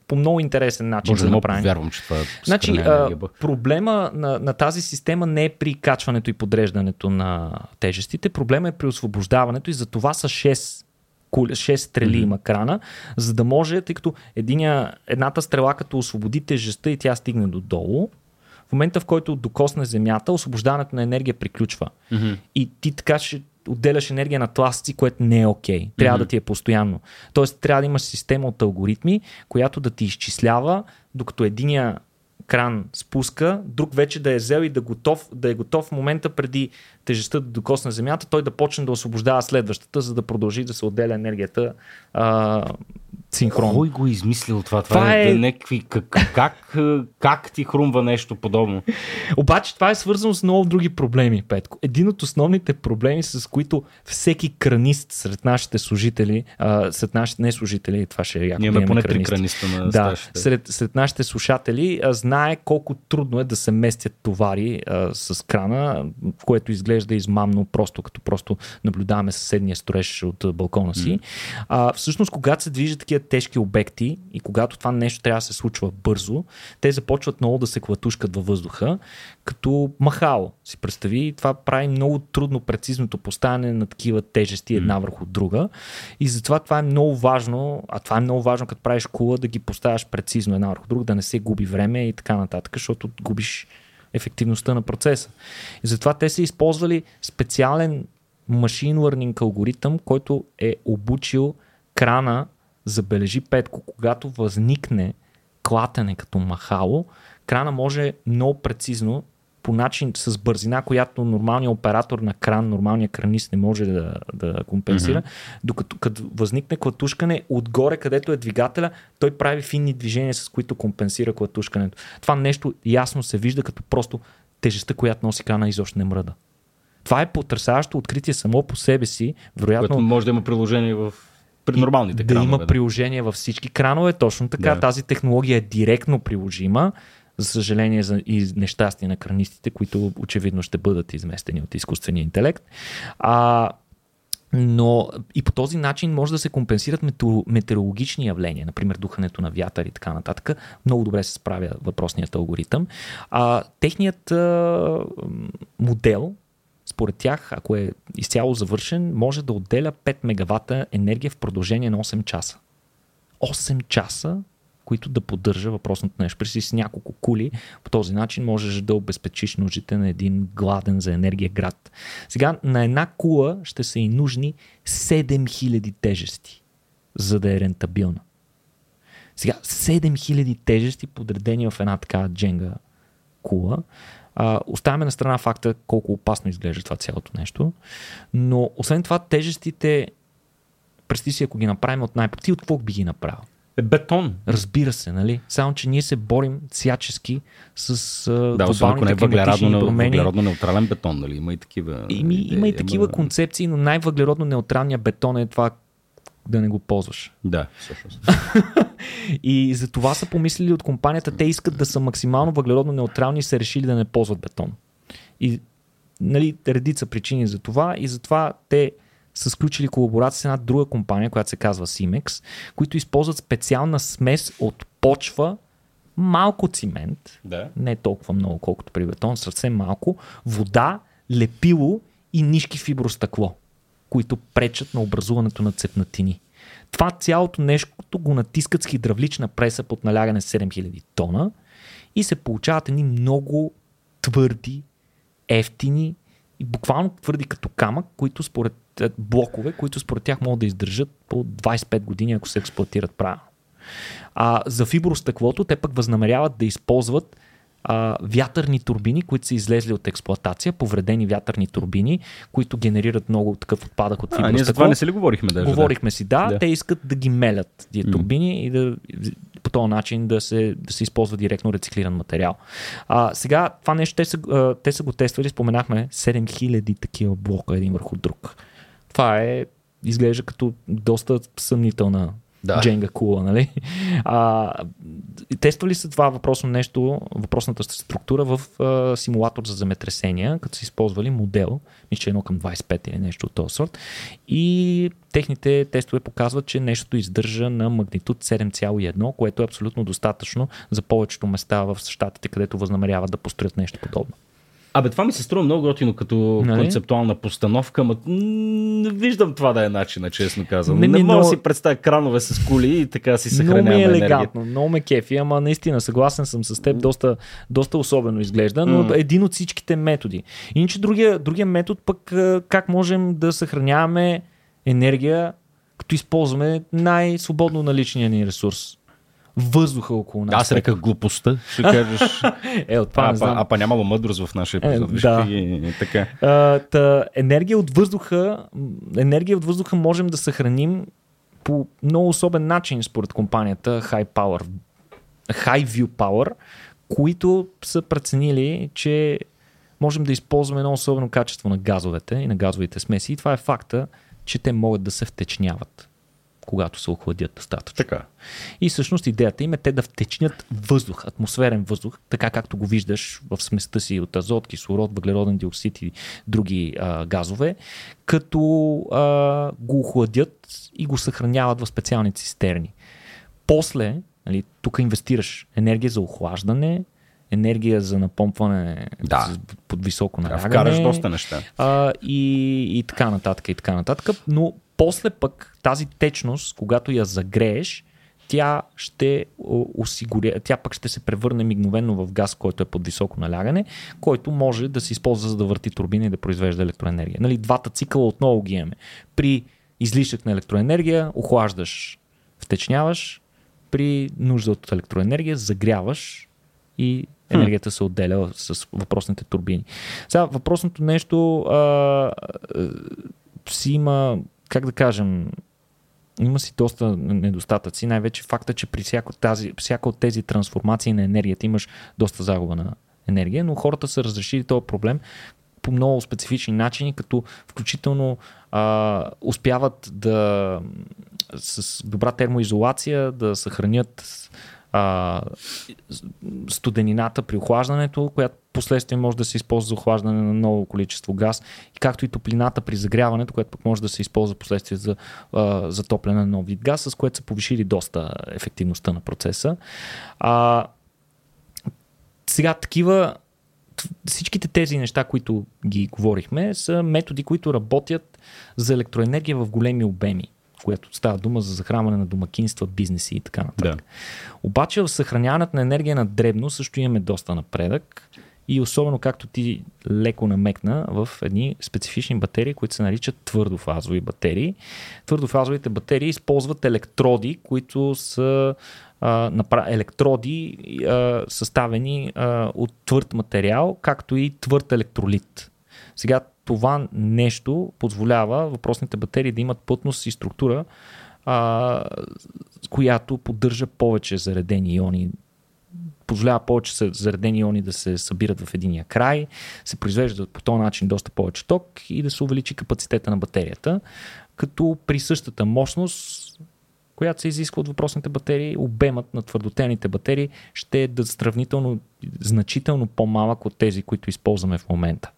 по много интересен начин Боже, да направим. Вярвам, че това е значи, енергия, проблема на, на тази система не е при качването и подреждането на тежестите, проблема е при освобождаването и за това са 6 6 стрели mm-hmm. има крана, за да може, тъй като единия, едната стрела като освободи тежестта и тя стигне до долу, в момента в който докосне земята, освобождаването на енергия приключва. Mm-hmm. И ти така ще отделяш енергия на тласъци, което не е окей. Okay. Трябва mm-hmm. да ти е постоянно. Тоест трябва да имаш система от алгоритми, която да ти изчислява, докато единия кран спуска, друг вече да е взел и да, готов, да е готов в момента преди тежестта да докосне земята, той да почне да освобождава следващата, за да продължи да се отделя енергията а, синхронно. Кой го е измислил това? Това, това е, е... Как, как, как ти хрумва нещо подобно? Обаче това е свързано с много други проблеми, Петко. Един от основните проблеми, с които всеки кранист сред нашите служители, а, сред нашите не служители, това ще е яко. Ние имаме поне три краниста на Да, сред, сред нашите слушатели а, знае колко трудно е да се местят товари а, с крана, което изглежда измамно, просто като просто наблюдаваме съседния строеж от балкона си. Mm. А, всъщност, когато се движат такива тежки обекти и когато това нещо трябва да се случва бързо, те започват много да се клатушкат във въздуха, като махало. Си представи, това прави много трудно прецизното поставяне на такива тежести една върху друга. И затова това е много важно, а това е много важно, като правиш кула, да ги поставяш прецизно една върху друга, да не се губи време и така нататък, защото губиш ефективността на процеса. И затова те са използвали специален машин learning алгоритъм, който е обучил крана забележи Петко, когато възникне клатене като махало, крана може много прецизно по начин с бързина, която нормалният оператор на кран, нормалният кранист не може да, да компенсира, mm-hmm. докато като възникне клатушкане отгоре, където е двигателя, той прави финни движения, с които компенсира клатушкането. Това нещо ясно се вижда като просто тежестта, която носи крана, изобщо не мръда. Това е потрясаващо откритие само по себе си. Вероятно, Което може да има приложение в при нормалните да кранове. има приложение във всички кранове, точно така. Да. Тази технология е директно приложима. За съжаление и нещастие на кранистите, които очевидно ще бъдат изместени от изкуствения интелект. А, но и по този начин може да се компенсират метеорологични явления, например духането на вятър и така нататък. Много добре се справя въпросният алгоритъм. А, техният а, модел според тях, ако е изцяло завършен, може да отделя 5 мегавата енергия в продължение на 8 часа. 8 часа, които да поддържа въпросното нещо. При с няколко кули, по този начин можеш да обезпечиш нуждите на един гладен за енергия град. Сега на една кула ще са и нужни 7000 тежести, за да е рентабилна. Сега 7000 тежести подредени в една така дженга кула а, оставяме на страна факта колко опасно изглежда това цялото нещо. Но освен това, тежестите, представи си, ако ги направим от най ти от какво би ги направил? Е, бетон. Разбира се, нали? Само, че ние се борим всячески с а, да, особено не е въглеродно, въглеродно неутрален бетон, нали? Има и такива. Има, има и такива има... концепции, но най-въглеродно неутралният бетон е това да не го ползваш. Да, всъщност. и за това са помислили от компанията, те искат да са максимално въглеродно неутрални и са решили да не ползват бетон. И нали, редица причини за това и затова те са сключили колаборация с една друга компания, която се казва Simex, които използват специална смес от почва, малко цимент, да. не толкова много, колкото при бетон, съвсем малко, вода, лепило и нишки фибростъкло които пречат на образуването на цепнатини. Това цялото нещо го натискат с хидравлична преса под налягане 7000 тона и се получават едни много твърди, ефтини и буквално твърди като камък, които според е, блокове, които според тях могат да издържат по 25 години, ако се експлуатират правилно. А за фибростъклото те пък възнамеряват да използват а, вятърни турбини, които са излезли от експлоатация, повредени вятърни турбини, които генерират много такъв отпадък от фибростъкло. А, ние за това не се ли говорихме даже? Говорихме да. си, да, да. Те искат да ги мелят тия турбини mm. и да по този начин да се, да се използва директно рециклиран материал. А, сега това нещо те са, те са го тествали, споменахме 7000 такива блока един върху друг. Това е изглежда като доста съмнителна да. Дженга кула, нали? А, тествали са това въпросно нещо, въпросната структура в а, симулатор за земетресения, като са използвали модел, мисля, че едно към 25 или нещо от този сорт. И техните тестове показват, че нещото издържа на магнитуд 7,1, което е абсолютно достатъчно за повечето места в щатите, където възнамеряват да построят нещо подобно. Абе, това ми се струва много готино като нали? концептуална постановка, но не виждам това да е начина, честно казвам. Не, не, не мога да си представя кранове с коли и така си съхраняваме Много ми е елегантно, много ме кефи, ама наистина съгласен съм с теб, доста, доста особено изглежда, но mm. един от всичките методи. Иначе другия, другия метод пък как можем да съхраняваме енергия, като използваме най-свободно наличния ни ресурс въздуха около нас. Аз реках глупостта, ще кажеш. е, от това а, а, а па нямало мъдрост в нашия епизод. Е, да. И, и, така. А, та, енергия от въздуха, енергия от въздуха можем да съхраним по много особен начин според компанията High Power, High View Power, които са преценили, че можем да използваме едно особено качество на газовете и на газовите смеси. И това е факта, че те могат да се втечняват когато се охладят достатъчно. Така. И всъщност идеята им е те да втечнят въздух, атмосферен въздух, така както го виждаш в сместа си от азот, кислород, въглероден диоксид и други а, газове, като а, го охладят и го съхраняват в специални цистерни. После, нали, тук инвестираш енергия за охлаждане, енергия за напомпване да. под високо налягане. Вкараш доста неща. А, и, и така нататък, и така нататък. Но после пък тази течност, когато я загрееш, тя ще осигуря, тя пък ще се превърне мигновено в газ, който е под високо налягане, който може да се използва за да върти турбина и да произвежда електроенергия. Нали, двата цикъла отново ги имаме. При излишък на електроенергия охлаждаш, втечняваш, при нужда от електроенергия загряваш и енергията се отделя с въпросните турбини. Сега, въпросното нещо а, а, си има, как да кажем, има си доста недостатъци. Най-вече факта, че при всяко тази, всяка от тези трансформации на енергията имаш доста загуба на енергия, но хората са разрешили този проблем по много специфични начини, като включително а, успяват да с добра термоизолация да съхранят а, студенината при охлаждането, която последствие може да се използва за охлаждане на ново количество газ, и както и топлината при загряването, която пък може да се използва последствие за а, затопляне на нов вид газ, с което са повишили доста ефективността на процеса. А, сега такива всичките тези неща, които ги говорихме, са методи, които работят за електроенергия в големи обеми която става дума за захранване на домакинства, бизнеси и така нататък. Да. Обаче в съхраняването на енергия на дребно също имаме доста напредък и особено както ти леко намекна в едни специфични батерии, които се наричат твърдофазови батерии. Твърдофазовите батерии използват електроди, които са а, електроди а, съставени а, от твърд материал, както и твърд електролит. Сега това нещо позволява въпросните батерии да имат плътност и структура, а, която поддържа повече заредени иони позволява повече заредени иони да се събират в единия край, се произвежда по този начин доста повече ток и да се увеличи капацитета на батерията, като при същата мощност, която се изисква от въпросните батерии, обемът на твърдотелните батерии ще е сравнително значително по-малък от тези, които използваме в момента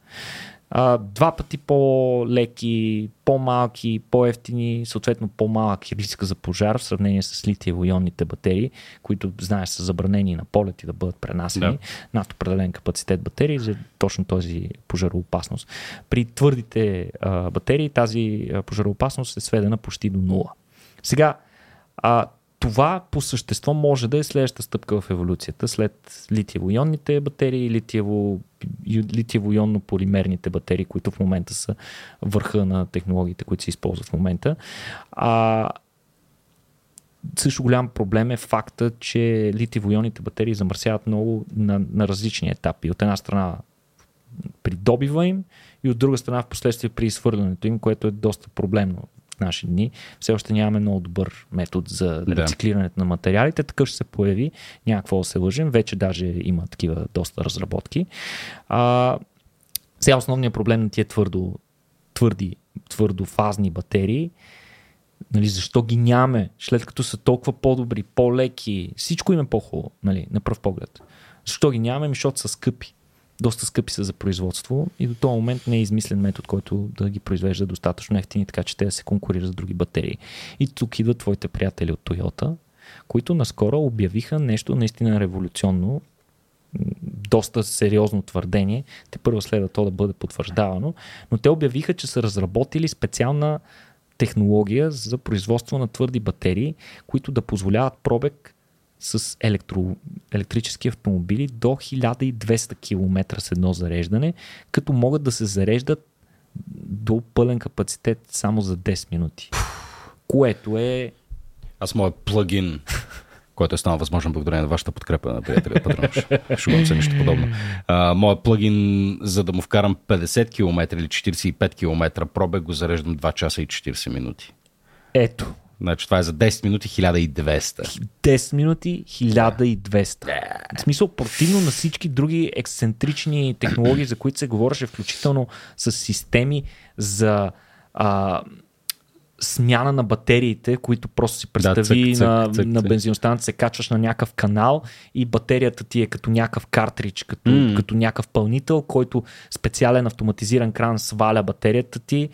а, два пъти по-леки, по-малки, по-ефтини, съответно по-малък риск за пожар в сравнение с литиево-ионните батерии, които, знаеш, са забранени на полети да бъдат пренасени да. над определен капацитет батерии за точно този пожароопасност. При твърдите а, батерии тази пожароопасност е сведена почти до нула. Сега, а, това по същество може да е следващата стъпка в еволюцията след литиево-ионните батерии и литиево, литиево-ионно-полимерните батерии, които в момента са върха на технологиите, които се използват в момента. А, също голям проблем е факта, че литиево-ионните батерии замърсяват много на, на различни етапи. От една страна при добива им и от друга страна в последствие при изхвърлянето им, което е доста проблемно наши дни. Все още нямаме много добър метод за да. рециклирането на материалите. Такъв ще се появи. Някакво да се лъжим. Вече даже има такива доста разработки. А, сега основният проблем на тия твърдо, твърди, твърдофазни батерии Нали, защо ги нямаме, след като са толкова по-добри, по-леки, всичко им е по-хубаво, нали, на пръв поглед. Защо ги нямаме? Защото са скъпи доста скъпи са за производство и до този момент не е измислен метод, който да ги произвежда достатъчно ефтини, така че те да се конкурират с други батерии. И тук идват твоите приятели от Toyota, които наскоро обявиха нещо наистина революционно, доста сериозно твърдение. Те първо следва то да бъде потвърждавано, но те обявиха, че са разработили специална технология за производство на твърди батерии, които да позволяват пробег с електро, електрически автомобили до 1200 км с едно зареждане, като могат да се зареждат до пълен капацитет само за 10 минути. Което е... Аз моят плагин, който е станал възможно благодарение на вашата подкрепа на приятеля Патронош. Шугам се нещо подобно. А, моят плагин, за да му вкарам 50 км или 45 км пробег, го зареждам 2 часа и 40 минути. Ето, Значи това е за 10 минути 1200. 10 минути 1200. Yeah. В смисъл, противно на всички други ексцентрични технологии, за които се говореше, включително с системи за а, смяна на батериите, които просто си представи да, цък, на, цък, на бензиностанция, се качваш на някакъв канал и батерията ти е като някакъв картридж, като, mm. като някакъв пълнител, който специален автоматизиран кран сваля батерията ти,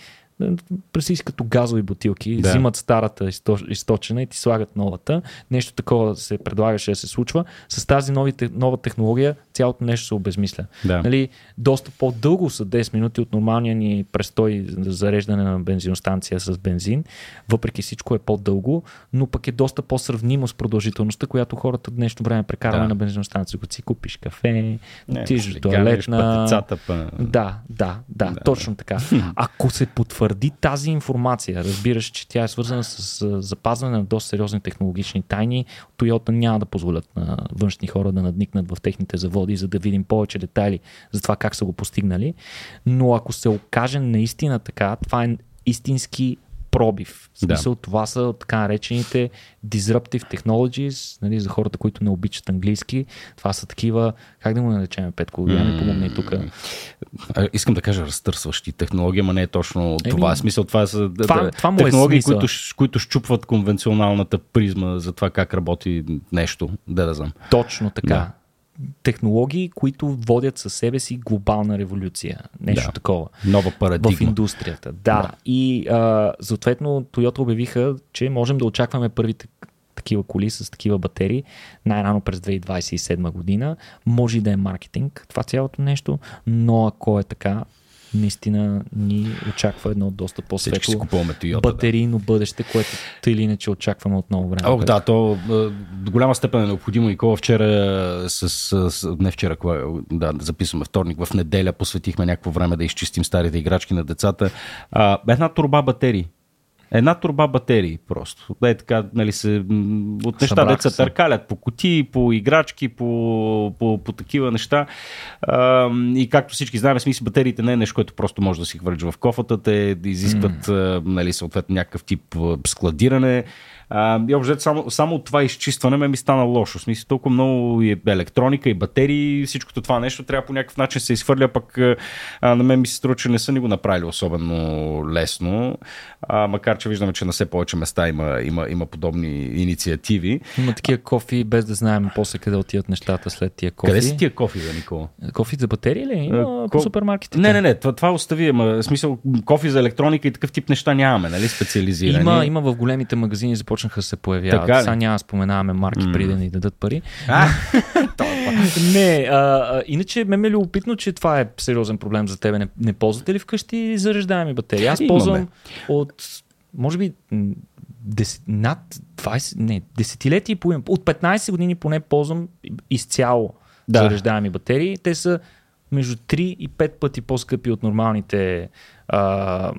Преси като газови бутилки, да. взимат старата източена и ти слагат новата. Нещо такова се предлагаше да се случва. С тази нови, нова технология цялото нещо се обезмисля. Да. Нали, доста по-дълго са 10 минути от нормалния ни престой за зареждане на бензиностанция с бензин. Въпреки всичко е по-дълго, но пък е доста по-сравнимо с продължителността, която хората днешно време прекарваме да. на бензиностанция. Когато си купиш кафе, отидеш до туалетна. Пътицата, па... Да, да, да, да, точно така. Ако се потвърди потвърди тази информация. Разбираш, че тя е свързана с запазване на доста сериозни технологични тайни. Toyota няма да позволят на външни хора да надникнат в техните заводи, за да видим повече детайли за това как са го постигнали. Но ако се окаже наистина така, това е истински пробив. В смисъл, да. това са така наречените disruptive technologies, нали, за хората, които не обичат английски. Това са такива, как да му наречем, Петко, я ми помогне тук. Искам да кажа разтърсващи технологии, но не е точно Еми, това. Е смисъл, това са това, да, това е технологии, е които, които щупват конвенционалната призма за това как работи нещо, да да знам. Точно така. Да технологии, които водят със себе си глобална революция. Нещо да. такова. Нова парадигма. В индустрията. Да. да. И а, съответно Toyota обявиха, че можем да очакваме първите такива коли с такива батерии най-рано през 2027 година. Може и да е маркетинг това цялото нещо, но ако е така, наистина ни очаква едно доста по-светло батерийно да. бъдеще, което тъй или иначе очакваме от много време. О, да, то до голяма степен е необходимо. И кога вчера, с, с, не вчера, кога, да, записваме вторник, в неделя посветихме някакво време да изчистим старите играчки на децата. А, една турба батерии Една турба батерии просто. Да е така, нали се, от неща, деца търкалят по кутии, по играчки, по, по, по такива неща. А, и както всички знаем, смисъл батериите не е нещо, което просто може да си хвърлиш в кофата. Те изискват, mm. нали, съответно, някакъв тип складиране а, и общо, само, само от това изчистване ме ми стана лошо. В смисъл, толкова много и електроника, и батерии, всичкото това нещо трябва по някакъв начин се изхвърля, пък а, на мен ми се струва, че не са ни го направили особено лесно. А, макар, че виждаме, че на все повече места има, има, има подобни инициативи. Има такива кофи, без да знаем после къде отиват нещата след тия кофи. Къде са тия кофи, бе, Никола? Кофи за батерии ли? Има Ко... по супермаркетите. Не, не, не, това, това остави. Ама, в смисъл, кофи за електроника и такъв тип неща нямаме, нали? Специализирани. Има, има в големите магазини, започнаха да се появяват. Така Сега няма споменаваме марки mm. преди да ни дадат пари. А, не, а, иначе ме ме любопитно, че това е сериозен проблем за тебе. Не, не ползвате ли вкъщи зареждаеми батерии? Аз ползвам от, може би, 10, над 20, не, десетилетия и половина. От 15 години поне ползвам изцяло да. зареждаеми батерии. Те са между 3 и 5 пъти по-скъпи от нормалните а,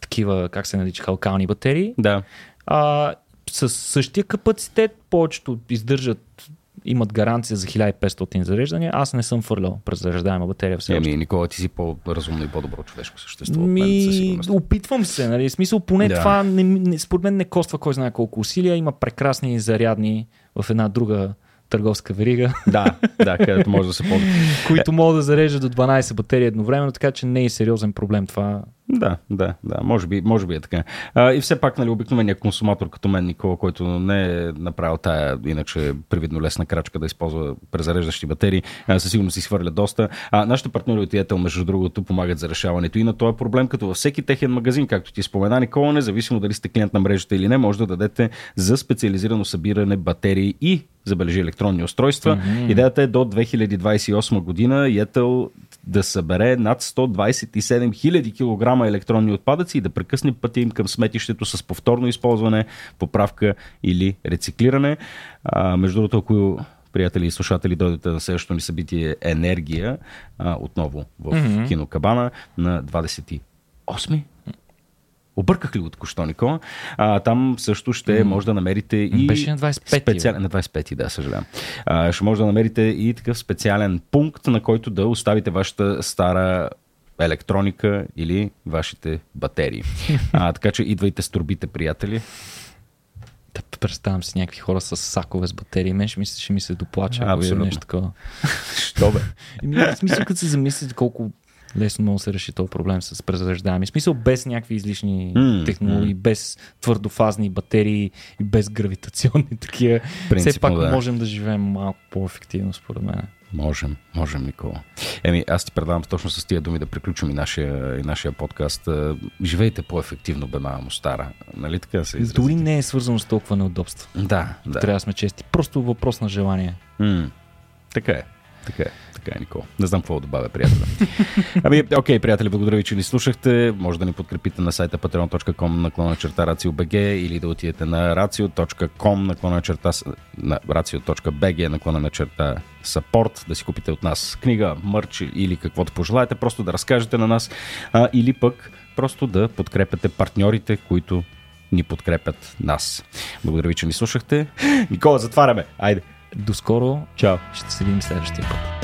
такива, как се нарича, халкални батерии. Да. А, с същия капацитет повечето издържат имат гаранция за 1500 зареждания. Аз не съм фърлял през зареждаема батерия все Еми, Никола, ти си по-разумно и по-добро човешко същество. Ми, опитвам се, нали? В смисъл, поне да. това не, не, според мен не коства кой знае колко усилия. Има прекрасни зарядни в една друга търговска верига. Да, да, където може да се ползва. които могат да зареждат до 12 батерии едновременно, така че не е сериозен проблем това. Да, да, да, може би, може би е така. А, и все пак, нали, обикновения консуматор като мен, Никола, който не е направил тая, иначе привидно лесна крачка да използва презареждащи батерии, а, със сигурност си свърля доста. А, нашите партньори от Иетел, между другото, помагат за решаването и на този проблем, като във всеки техен магазин, както ти спомена, Никола, независимо дали сте клиент на мрежата или не, може да дадете за специализирано събиране батерии и забележи електронни устройства. Mm-hmm. Идеята е до 2028 година Yettel да събере над 127 000 кг електронни отпадъци и да прекъсне пътя им към сметището с повторно използване, поправка или рециклиране. А, между другото, ако приятели и слушатели, дойдете на следващото ни събитие Енергия, а, отново в mm-hmm. Кинокабана на 28 Обърках ли го току-що, Никола? А, там също ще mm. може да намерите и... Беше на 25 специален, На 25 да, съжалявам. А, ще може да намерите и такъв специален пункт, на който да оставите вашата стара електроника или вашите батерии. А, така че идвайте с турбите, приятели. Да представям си някакви хора с сакове с батерии. Мен ще, мисля, ще ми се доплача, ако е нещо такова. Що бе? в смисъл, като се замислите колко лесно много се реши този проблем с презареждаеми. Смисъл без някакви излишни mm, технологии, mm. без твърдофазни батерии и без гравитационни такива. Принципно, Все пак да. можем да живеем малко по-ефективно, според мен. Можем, можем, Никола. Еми, аз ти предавам точно с тия думи да приключим и нашия, и нашия подкаст. Живейте по-ефективно, бе, мамо стара. Нали така се изразите? Дори не е свързано с толкова неудобство. Да, да. Трябва да сме чести. Просто въпрос на желание. Mm. Така е. Така е. Така е, Никол. Не знам какво да добавя, приятели. ами, окей, приятели, благодаря ви, че ни слушахте. Може да ни подкрепите на сайта patreon.com наклона черта RACIO.BG или да отидете на racio.com наклона черта на racio.bg наклона на черта support, да си купите от нас книга, мърч или каквото пожелаете, просто да разкажете на нас а, или пък просто да подкрепяте партньорите, които ни подкрепят нас. Благодаря ви, че ни слушахте. Никола, затваряме. Айде. До скоро. Чао. Ще се видим следващия път.